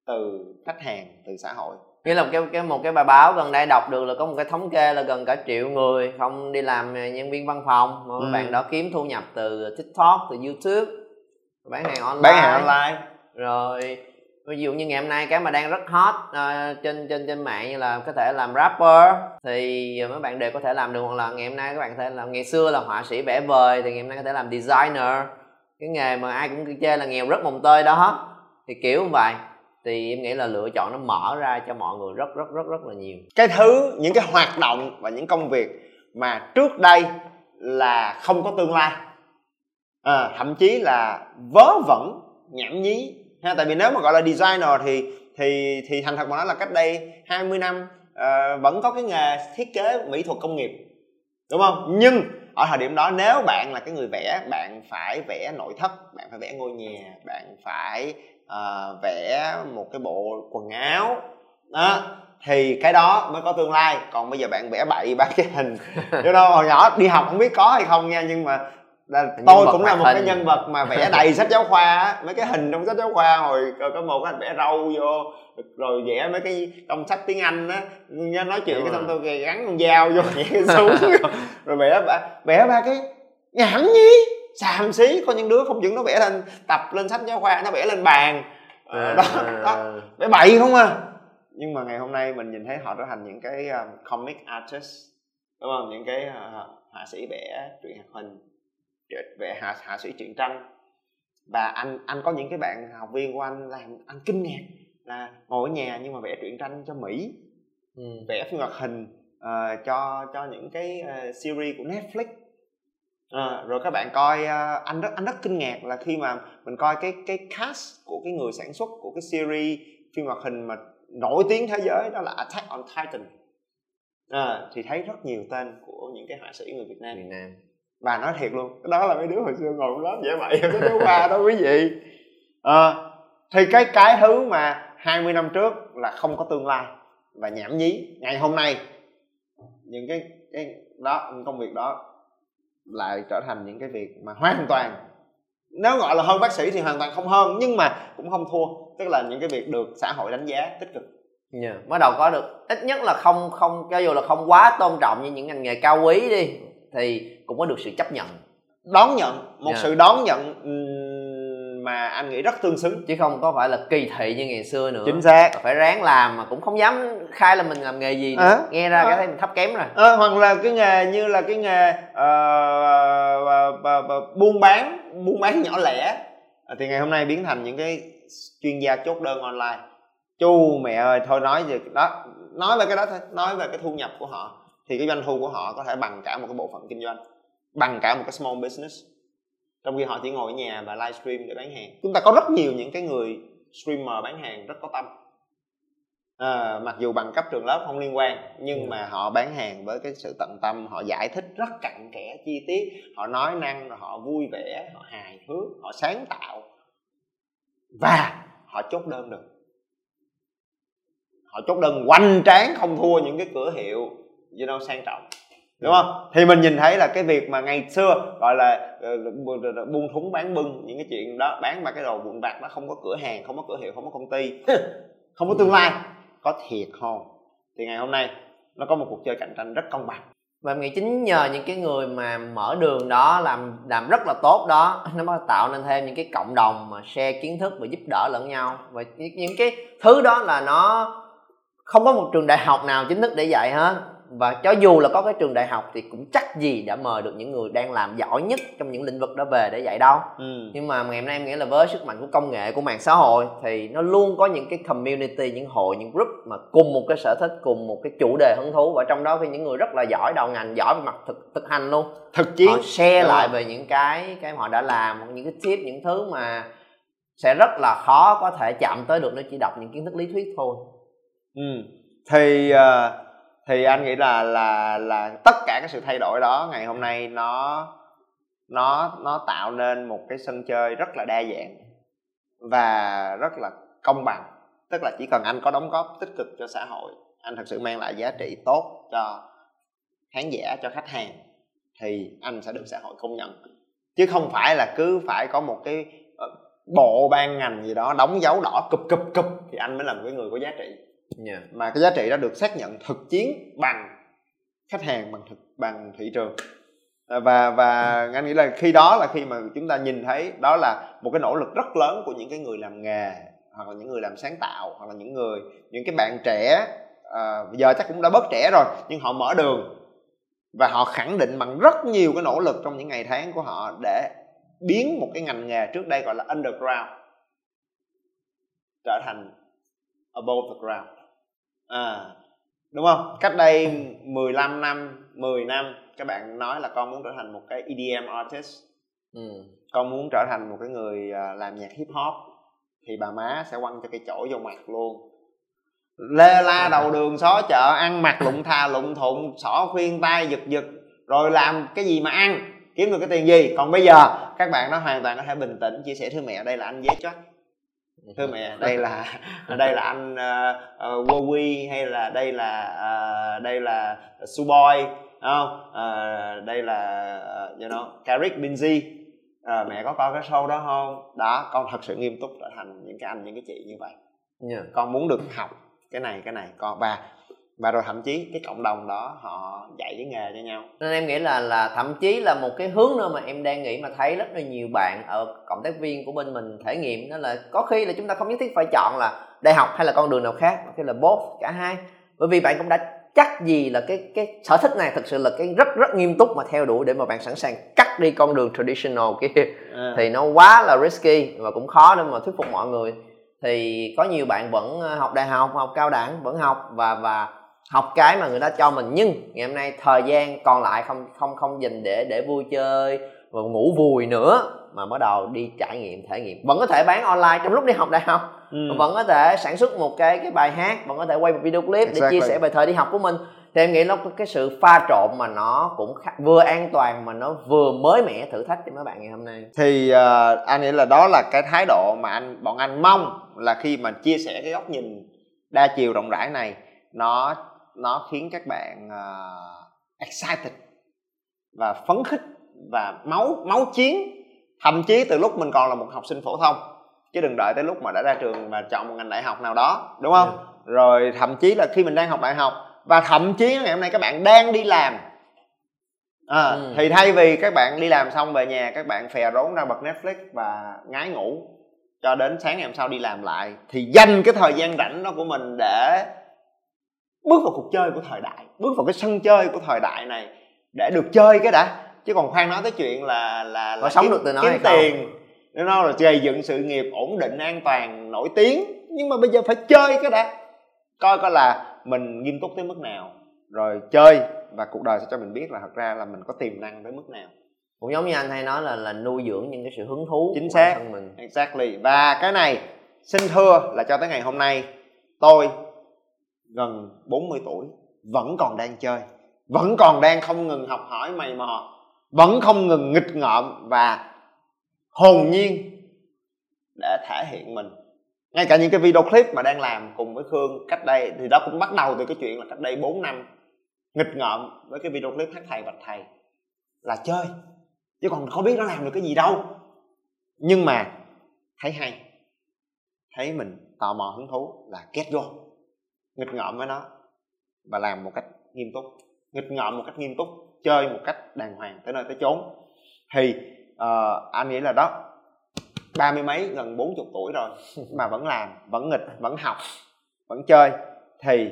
từ khách hàng, từ xã hội nghĩa là cái cái một cái bài báo gần đây đọc được là có một cái thống kê là gần cả triệu người không đi làm nhân viên văn phòng. Mà ừ. bạn đó kiếm thu nhập từ tiktok từ youtube bán hàng online. Bán hàng online. Rồi ví dụ như ngày hôm nay cái mà đang rất hot uh, trên trên trên mạng như là có thể làm rapper thì mấy bạn đều có thể làm được. Hoặc là ngày hôm nay các bạn có thể làm ngày xưa là họa sĩ vẽ vời thì ngày hôm nay có thể làm designer. Cái nghề mà ai cũng chê là nghèo rất mồng tơi đó. Thì kiểu như vậy thì em nghĩ là lựa chọn nó mở ra cho mọi người rất rất rất rất là nhiều. Cái thứ những cái hoạt động và những công việc mà trước đây là không có tương lai. À, thậm chí là vớ vẩn nhảm nhí. Ha tại vì nếu mà gọi là designer thì thì thì thành thật mà nói là cách đây 20 năm uh, vẫn có cái nghề thiết kế mỹ thuật công nghiệp đúng không? Nhưng ở thời điểm đó nếu bạn là cái người vẽ bạn phải vẽ nội thất bạn phải vẽ ngôi nhà bạn phải uh, vẽ một cái bộ quần áo. Đó thì cái đó mới có tương lai. Còn bây giờ bạn vẽ bậy ba cái hình. Chứ đâu hồi nhỏ đi học không biết có hay không nha nhưng mà là tôi cũng là một hình. cái nhân vật mà vẽ đầy sách giáo khoa á. Mấy cái hình trong sách giáo khoa hồi có một anh vẽ râu vô rồi vẽ mấy cái công sách tiếng anh á. Nói chuyện cái xong tôi gắn con dao vô vẽ cái xuống. Rồi vẽ vẽ ba cái nhảm nhí xàm xí có những đứa không những nó vẽ lên tập lên sách giáo khoa nó vẽ lên bàn. À, đó, đó. Vẽ bậy không à? Nhưng mà ngày hôm nay mình nhìn thấy họ trở thành những cái um, comic artist đúng không? Những cái uh, họa sĩ vẽ truyện hoạt hình về hạ hạ sĩ truyện tranh. Và anh anh có những cái bạn học viên của anh làm anh kinh ngạc là ngồi ở nhà nhưng mà vẽ truyện tranh cho mỹ ừ. vẽ phim hoạt hình uh, cho cho những cái uh, series của netflix À, rồi các bạn coi uh, anh rất anh rất kinh ngạc là khi mà mình coi cái cái cast của cái người sản xuất của cái series phim hoạt hình mà nổi tiếng thế giới đó là Attack on Titan. À, thì thấy rất nhiều tên của những cái họa sĩ người Việt Nam. Việt Nam. Và nói thiệt luôn đó là mấy đứa hồi xưa ngồi lớp dễ vậy cái đứa ba đó quý vị. À, thì cái cái thứ mà 20 năm trước là không có tương lai và nhảm nhí ngày hôm nay. Những cái cái đó những công việc đó lại trở thành những cái việc mà hoàn toàn nếu gọi là hơn bác sĩ thì hoàn toàn không hơn nhưng mà cũng không thua tức là những cái việc được xã hội đánh giá tích cực yeah. Dạ, bắt đầu có được ít nhất là không không cho dù là không quá tôn trọng như những ngành nghề cao quý đi thì cũng có được sự chấp nhận đón nhận một yeah. Dạ. sự đón nhận mà anh nghĩ rất tương xứng. Chứ không có phải là kỳ thị như ngày xưa nữa. Chính xác. Phải ráng làm mà cũng không dám khai là mình làm nghề gì. Nữa. À, nghe ra à, cái thấy mình thấp kém rồi. À, hoặc là cái nghề như là cái nghề uh, uh, uh, buôn bán buôn bán nhỏ lẻ. Thì ngày hôm nay biến thành những cái chuyên gia chốt đơn online. Chu mẹ ơi thôi nói gì đó nói về cái đó thôi nói về cái thu nhập của họ. Thì cái doanh thu của họ có thể bằng cả một cái bộ phận kinh doanh bằng cả một cái small business trong khi họ chỉ ngồi ở nhà và livestream để bán hàng. Chúng ta có rất nhiều những cái người streamer bán hàng rất có tâm. À, mặc dù bằng cấp trường lớp không liên quan nhưng ừ. mà họ bán hàng với cái sự tận tâm họ giải thích rất cặn kẽ chi tiết. Họ nói năng họ vui vẻ họ hài hước họ sáng tạo. Và họ chốt đơn được. Họ chốt đơn hoành tráng không thua những cái cửa hiệu you know sang trọng đúng không? Thì mình nhìn thấy là cái việc mà ngày xưa gọi là ờ, uh, buôn thúng bán bưng những cái chuyện đó bán ba cái đồ vụn vặt nó không có cửa hàng không có cửa hiệu không có công ty không có tương lai có thiệt không? Thì ngày hôm nay nó có một cuộc chơi cạnh tranh rất công bằng. Và em nghĩ chính nhờ những cái người mà mở đường đó làm làm rất là tốt đó nó mới tạo nên thêm những cái cộng đồng mà share kiến thức và giúp đỡ lẫn nhau. Và những cái thứ đó là nó không có một trường đại học nào chính thức để dạy hết và cho dù là có cái trường đại học thì cũng chắc gì đã mời được những người đang làm giỏi nhất trong những lĩnh vực đó về để dạy đâu. Ừ. nhưng mà ngày hôm nay em nghĩ là với sức mạnh của công nghệ của mạng xã hội thì nó luôn có những cái community những hội những group mà cùng một cái sở thích cùng một cái chủ đề hứng thú. Và trong đó thì những người rất là giỏi đầu ngành giỏi về mặt thực thực hành luôn. Thực chiến. Họ share lại về những cái cái họ đã làm những cái tip những thứ mà sẽ rất là khó có thể chạm tới được nếu chỉ đọc những kiến thức lý thuyết thôi. Ừ. Thì uh thì anh nghĩ là là là tất cả cái sự thay đổi đó ngày hôm nay nó nó nó tạo nên một cái sân chơi rất là đa dạng và rất là công bằng. Tức là chỉ cần anh có đóng góp tích cực cho xã hội, anh thật sự mang lại giá trị tốt cho khán giả, cho khách hàng, thì anh sẽ được xã hội công nhận. Chứ không phải là cứ phải có một cái ờ, bộ ban ngành gì đó đóng dấu đỏ cụp cụp cụp thì anh mới là một cái người có giá trị yeah. mà cái giá trị đó được xác nhận thực chiến bằng khách hàng bằng thực bằng thị trường. À, và và anh nghĩ là khi đó là khi mà chúng ta nhìn thấy đó là một cái nỗ lực rất lớn của những cái người làm nghề hoặc là những người làm sáng tạo hoặc là những người những cái bạn trẻ. À, giờ chắc cũng đã bớt trẻ rồi nhưng họ mở đường. Và họ khẳng định bằng rất nhiều cái nỗ lực trong những ngày tháng của họ để biến một cái ngành nghề trước đây gọi là underground trở thành above the ground à đúng không? Cách đây 15 năm 10 năm các bạn nói là con muốn trở thành một cái EDM artist. Ừ. con muốn trở thành một cái người à, làm nhạc hip hop thì bà má sẽ quăng cho cái chỗ vô mặt luôn. Lê la đầu đường xó chợ ăn mặc lụng thà lụng thụng xỏ khuyên tay giật giật rồi làm cái gì mà ăn? Kiếm được cái tiền gì? Còn bây giờ các bạn nó hoàn toàn có thể bình tĩnh chia sẻ thưa mẹ đây là anh giết chắc thưa mẹ đây là đây là anh uh, uh, hay là đây là uh, đây là Suboy không? Uh, đây là uh, you know Karik Binzi. Uh, mẹ có coi cái show đó không? Đó con thật sự nghiêm túc trở thành những cái anh những cái chị như vậy. Yeah. con muốn được học cái này cái này. Con và và rồi thậm chí cái cộng đồng đó họ dạy cái nghề cho nhau. Nên em nghĩ là là thậm chí là một cái hướng nữa mà em đang nghĩ mà thấy rất là nhiều bạn ở cộng tác viên của bên mình thể nghiệm đó là có khi là chúng ta không nhất thiết phải chọn là đại học hay là con đường nào khác hay là both cả hai. Bởi vì bạn cũng đã chắc gì là cái cái sở thích này thực sự là cái rất rất nghiêm túc mà theo đuổi để mà bạn sẵn sàng cắt đi con đường traditional kia. À. thì nó quá là risky và cũng khó để mà thuyết phục mọi người. Thì có nhiều bạn vẫn học đại học học cao đẳng vẫn học và và học cái mà người ta cho mình. Nhưng ngày hôm nay thời gian còn lại không không không dành để để vui chơi và ngủ vùi nữa mà bắt đầu đi trải nghiệm thể nghiệm. Vẫn có thể bán online trong lúc đi học đại học. Ừ. vẫn có thể sản xuất một cái cái bài hát vẫn có thể quay một video clip exactly. để chia sẻ về thời đi học của mình. Thì em nghĩ nó cái sự pha trộn mà nó cũng khá, vừa an toàn mà nó vừa mới mẻ thử thách cho mấy bạn ngày hôm nay. Thì uh, anh nghĩ là đó là cái thái độ mà anh bọn anh mong là khi mà chia sẻ cái góc nhìn đa chiều rộng rãi này nó nó khiến các bạn uh, excited và phấn khích và máu máu chiến thậm chí từ lúc mình còn là một học sinh phổ thông chứ đừng đợi tới lúc mà đã ra trường mà chọn một ngành đại học nào đó đúng không yeah. Rồi thậm chí là khi mình đang học đại học và thậm chí ngày hôm nay các bạn đang đi làm à, ừ. thì thay vì các bạn đi làm xong về nhà các bạn phè rốn ra bật netflix và ngái ngủ cho đến sáng ngày hôm sau đi làm lại thì dành cái thời gian rảnh đó của mình để bước vào cuộc chơi của thời đại bước vào cái sân chơi của thời đại này để được chơi cái đã. Chứ còn khoan nói tới chuyện là là, là sống kiếm, được từ nó kiếm tiền nó nói là gây dựng sự nghiệp ổn định an toàn nổi tiếng. Nhưng mà bây giờ phải chơi cái đã. Coi coi là mình nghiêm túc tới mức nào rồi chơi và cuộc đời sẽ cho mình biết là thật ra là mình có tiềm năng tới mức nào. Cũng giống như anh hay nói là là nuôi dưỡng những cái sự hứng thú chính xác. của mình. Exactly. Và cái này xin thưa là cho tới ngày hôm nay tôi gần 40 tuổi, vẫn còn đang chơi, vẫn còn đang không ngừng học hỏi mày mò, vẫn không ngừng nghịch ngợm và hồn nhiên để thể hiện mình. Ngay cả những cái video clip mà đang làm cùng với khương cách đây, thì đó cũng bắt đầu từ cái chuyện là cách đây 4 năm, nghịch ngợm với cái video clip hát thầy bạch thầy là chơi. Chứ còn không biết nó làm được cái gì đâu. Nhưng mà thấy hay, thấy mình tò mò hứng thú là get vô nghịch ngợm với nó và làm một cách nghiêm túc nghịch ngợm một cách nghiêm túc chơi một cách đàng hoàng tới nơi tới chốn. Thì uh, anh nghĩ là đó ba mươi mấy gần bốn chục tuổi rồi mà vẫn làm vẫn nghịch vẫn học vẫn chơi. Thì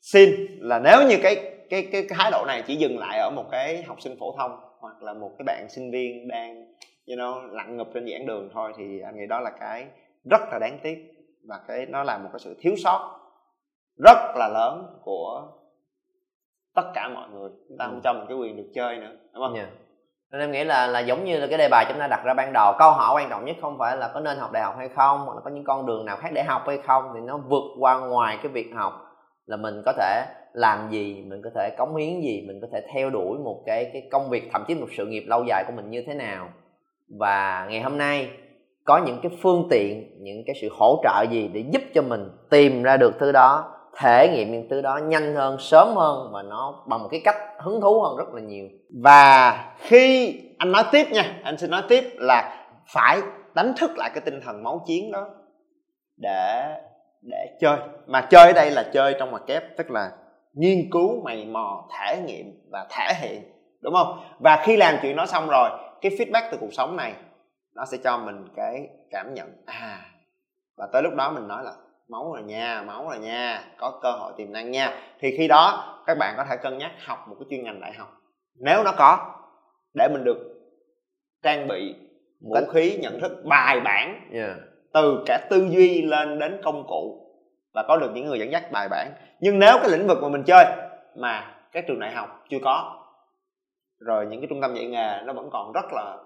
xin là nếu như cái cái cái, cái thái độ này chỉ dừng lại ở một cái học sinh phổ thông hoặc là một cái bạn sinh viên đang you know, lặn ngập trên giảng đường thôi thì anh nghĩ đó là cái rất là đáng tiếc và cái nó là một cái sự thiếu sót rất là lớn của tất cả mọi người chúng ta không ừ. cho mình cái quyền được chơi nữa đúng không yeah. nên em nghĩ là là giống như là cái đề bài chúng ta đặt ra ban đầu câu hỏi quan trọng nhất không phải là có nên học đại học hay không hoặc là có những con đường nào khác để học hay không thì nó vượt qua ngoài cái việc học là mình có thể làm gì mình có thể cống hiến gì mình có thể theo đuổi một cái cái công việc thậm chí một sự nghiệp lâu dài của mình như thế nào và ngày hôm nay có những cái phương tiện những cái sự hỗ trợ gì để giúp cho mình tìm ra được thứ đó thể nghiệm những thứ đó nhanh hơn, sớm hơn và nó bằng một cái cách hứng thú hơn rất là nhiều. Và khi anh nói tiếp nha, anh xin nói tiếp là phải đánh thức lại cái tinh thần máu chiến đó để để chơi. Mà chơi ở đây là chơi trong mặt kép, tức là nghiên cứu, mày mò, thể nghiệm và thể hiện, đúng không? Và khi làm chuyện đó xong rồi, cái feedback từ cuộc sống này nó sẽ cho mình cái cảm nhận à và tới lúc đó mình nói là máu là nha máu là nha có cơ hội tiềm năng nha. Thì khi đó các bạn có thể cân nhắc học một cái chuyên ngành đại học. Nếu nó có để mình được trang bị vũ khí nhận thức bài bản yeah. từ cả tư duy lên đến công cụ và có được những người dẫn dắt bài bản. Nhưng nếu cái lĩnh vực mà mình chơi mà các trường đại học chưa có rồi những cái trung tâm dạy nghề nó vẫn còn rất là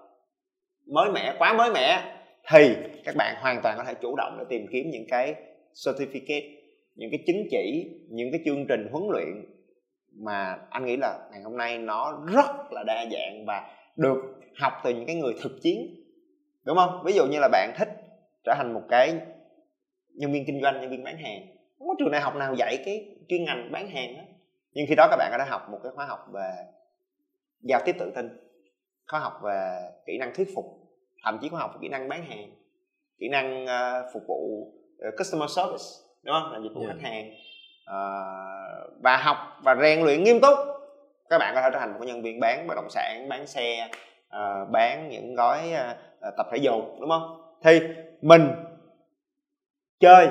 mới mẻ quá mới mẻ thì các bạn hoàn toàn có thể chủ động để tìm kiếm những cái certificate những cái chứng chỉ những cái chương trình huấn luyện mà anh nghĩ là ngày hôm nay nó rất là đa dạng và được học từ những cái người thực chiến đúng không? Ví dụ như là bạn thích trở thành một cái nhân viên kinh doanh nhân viên bán hàng không có trường đại học nào dạy cái chuyên ngành bán hàng đó nhưng khi đó các bạn đã học một cái khóa học về giao tiếp tự tin khóa học về kỹ năng thuyết phục thậm chí khóa học về kỹ năng bán hàng kỹ năng uh, phục vụ customer service đúng không? Là dịch vụ yeah. khách hàng. Uh, và học và rèn luyện nghiêm túc. Các bạn có thể trở thành một nhân viên bán bất động sản bán xe uh, bán những gói uh, tập thể dục đúng không? Thì mình chơi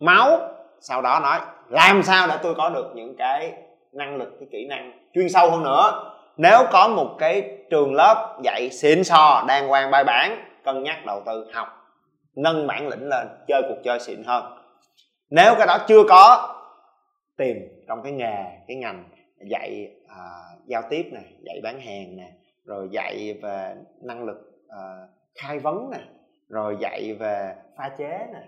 máu sau đó nói làm sao để tôi có được những cái năng lực cái kỹ năng chuyên sâu hơn nữa? Nếu có một cái trường lớp dạy xịn sò đàng hoàng bài bản cân nhắc đầu tư học nâng bản lĩnh lên chơi cuộc chơi xịn hơn. Nếu cái đó chưa có tìm trong cái nghề cái ngành dạy à, giao tiếp này dạy bán hàng nè rồi dạy về năng lực à, khai vấn nè rồi dạy về pha chế nè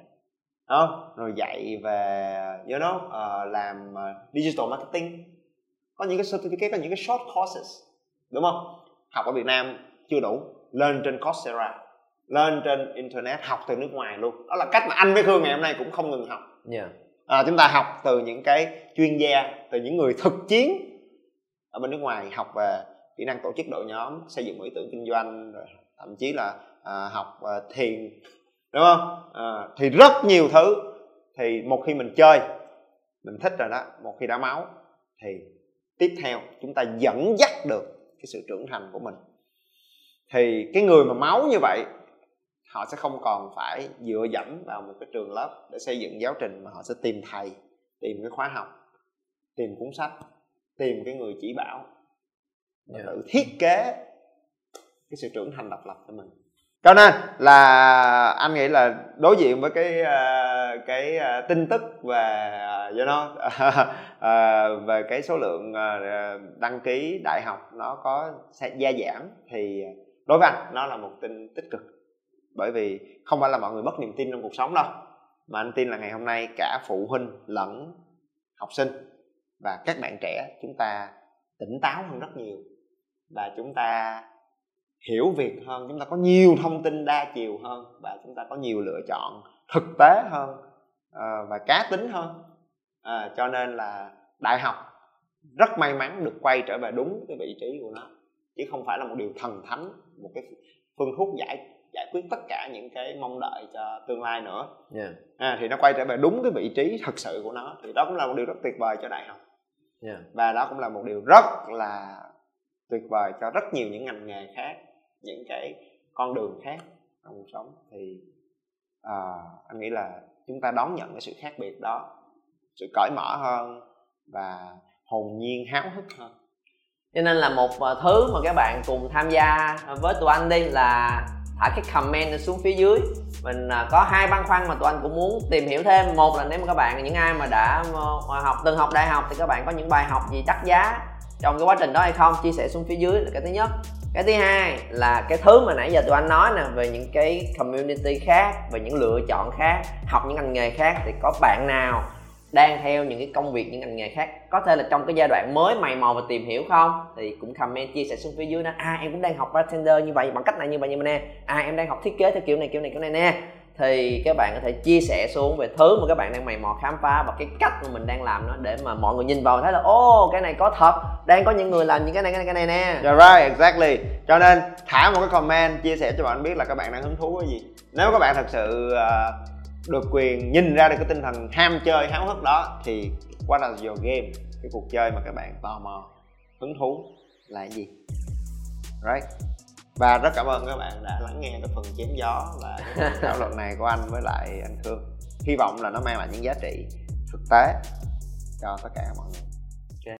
không? Rồi dạy về you know uh, làm uh, digital marketing. Có những cái certificate có những cái short courses đúng không? Học ở Việt Nam chưa đủ lên trên Coursera lên trên internet học từ nước ngoài luôn. Đó là cách mà anh với Khương ngày hôm nay cũng không ngừng học. Yeah. à, chúng ta học từ những cái chuyên gia từ những người thực chiến ở bên nước ngoài học về kỹ năng tổ chức đội nhóm xây dựng ý tưởng kinh doanh rồi thậm chí là à, học à, thiền đúng không? À, thì rất nhiều thứ. Thì một khi mình chơi mình thích rồi đó một khi đã máu thì tiếp theo chúng ta dẫn dắt được cái sự trưởng thành của mình. Thì cái người mà máu như vậy họ sẽ không còn phải dựa dẫm vào một cái trường lớp để xây dựng giáo trình mà họ sẽ tìm thầy tìm cái khóa học tìm cuốn sách tìm cái người chỉ bảo và yeah. tự thiết kế cái sự trưởng thành độc lập cho mình cho nên là anh nghĩ là đối diện với cái uh, cái uh, tin tức về uh, you know, uh, về cái số lượng uh, đăng ký đại học nó có gia giảm thì đối với anh nó là một tin tích cực bởi vì không phải là mọi người mất niềm tin trong cuộc sống đâu mà anh tin là ngày hôm nay cả phụ huynh lẫn học sinh và các bạn trẻ chúng ta tỉnh táo hơn rất nhiều. Và chúng ta hiểu việc hơn chúng ta có nhiều thông tin đa chiều hơn và chúng ta có nhiều lựa chọn thực tế hơn ờ, và cá tính hơn. À, cho nên là đại học rất may mắn được quay trở về đúng cái vị trí của nó chứ không phải là một điều thần thánh một cái phương thuốc giải giải quyết tất cả những cái mong đợi cho tương lai nữa. Yeah. à, thì nó quay trở về đúng cái vị trí thật sự của nó. Thì đó cũng là một điều rất tuyệt vời cho đại học. Yeah. và đó cũng là một điều rất là tuyệt vời cho rất nhiều những ngành nghề khác những cái con đường khác trong cuộc sống. Thì à, anh nghĩ là chúng ta đón nhận cái sự khác biệt đó sự cởi mở hơn và hồn nhiên háo hức hơn. Cho nên là một ờ, thứ mà các bạn cùng tham gia với tụi anh đi là thả cái comment xuống phía dưới. Mình à, có hai băn khoăn mà tụi anh cũng muốn tìm hiểu thêm. Một là nếu mà các bạn, những ai mà đã ờ, học, từng học đại học thì các bạn có những bài học gì đắt giá trong cái quá trình đó hay không, chia sẻ xuống phía dưới là cái thứ nhất. Cái thứ hai là cái thứ mà nãy giờ tụi anh nói nè, về những cái community khác, về những lựa chọn khác, học những ngành nghề khác thì có bạn nào đang theo những cái công việc những ngành nghề khác. Có thể là trong cái giai đoạn mới mày mò và tìm hiểu không? Thì cũng comment chia sẻ xuống phía dưới đó. À em cũng đang học bartender như vậy bằng cách này như vậy như vậy nè. À em đang học thiết kế theo kiểu này kiểu này kiểu này nè. Thì các bạn có thể chia sẻ xuống về thứ mà các bạn đang mày mò khám phá và cái cách mà mình đang làm nó để mà mọi người nhìn vào thấy là ô cái này có thật. Đang có những người làm những cái này cái này cái này nè. Yeah, right exactly. Cho nên thả một cái comment chia sẻ cho bạn biết là các bạn đang hứng thú cái gì. Nếu các bạn thật sự uh, được quyền nhìn ra được cái tinh thần ham chơi háo hức đó thì what is your game cái cuộc chơi mà các bạn tò mò hứng thú là cái gì? Right? Và rất cảm ơn các bạn đã lắng nghe cái phần chém gió và thảo luận này của anh với lại anh Khương. Hy vọng là nó mang lại những giá trị thực tế cho tất cả mọi người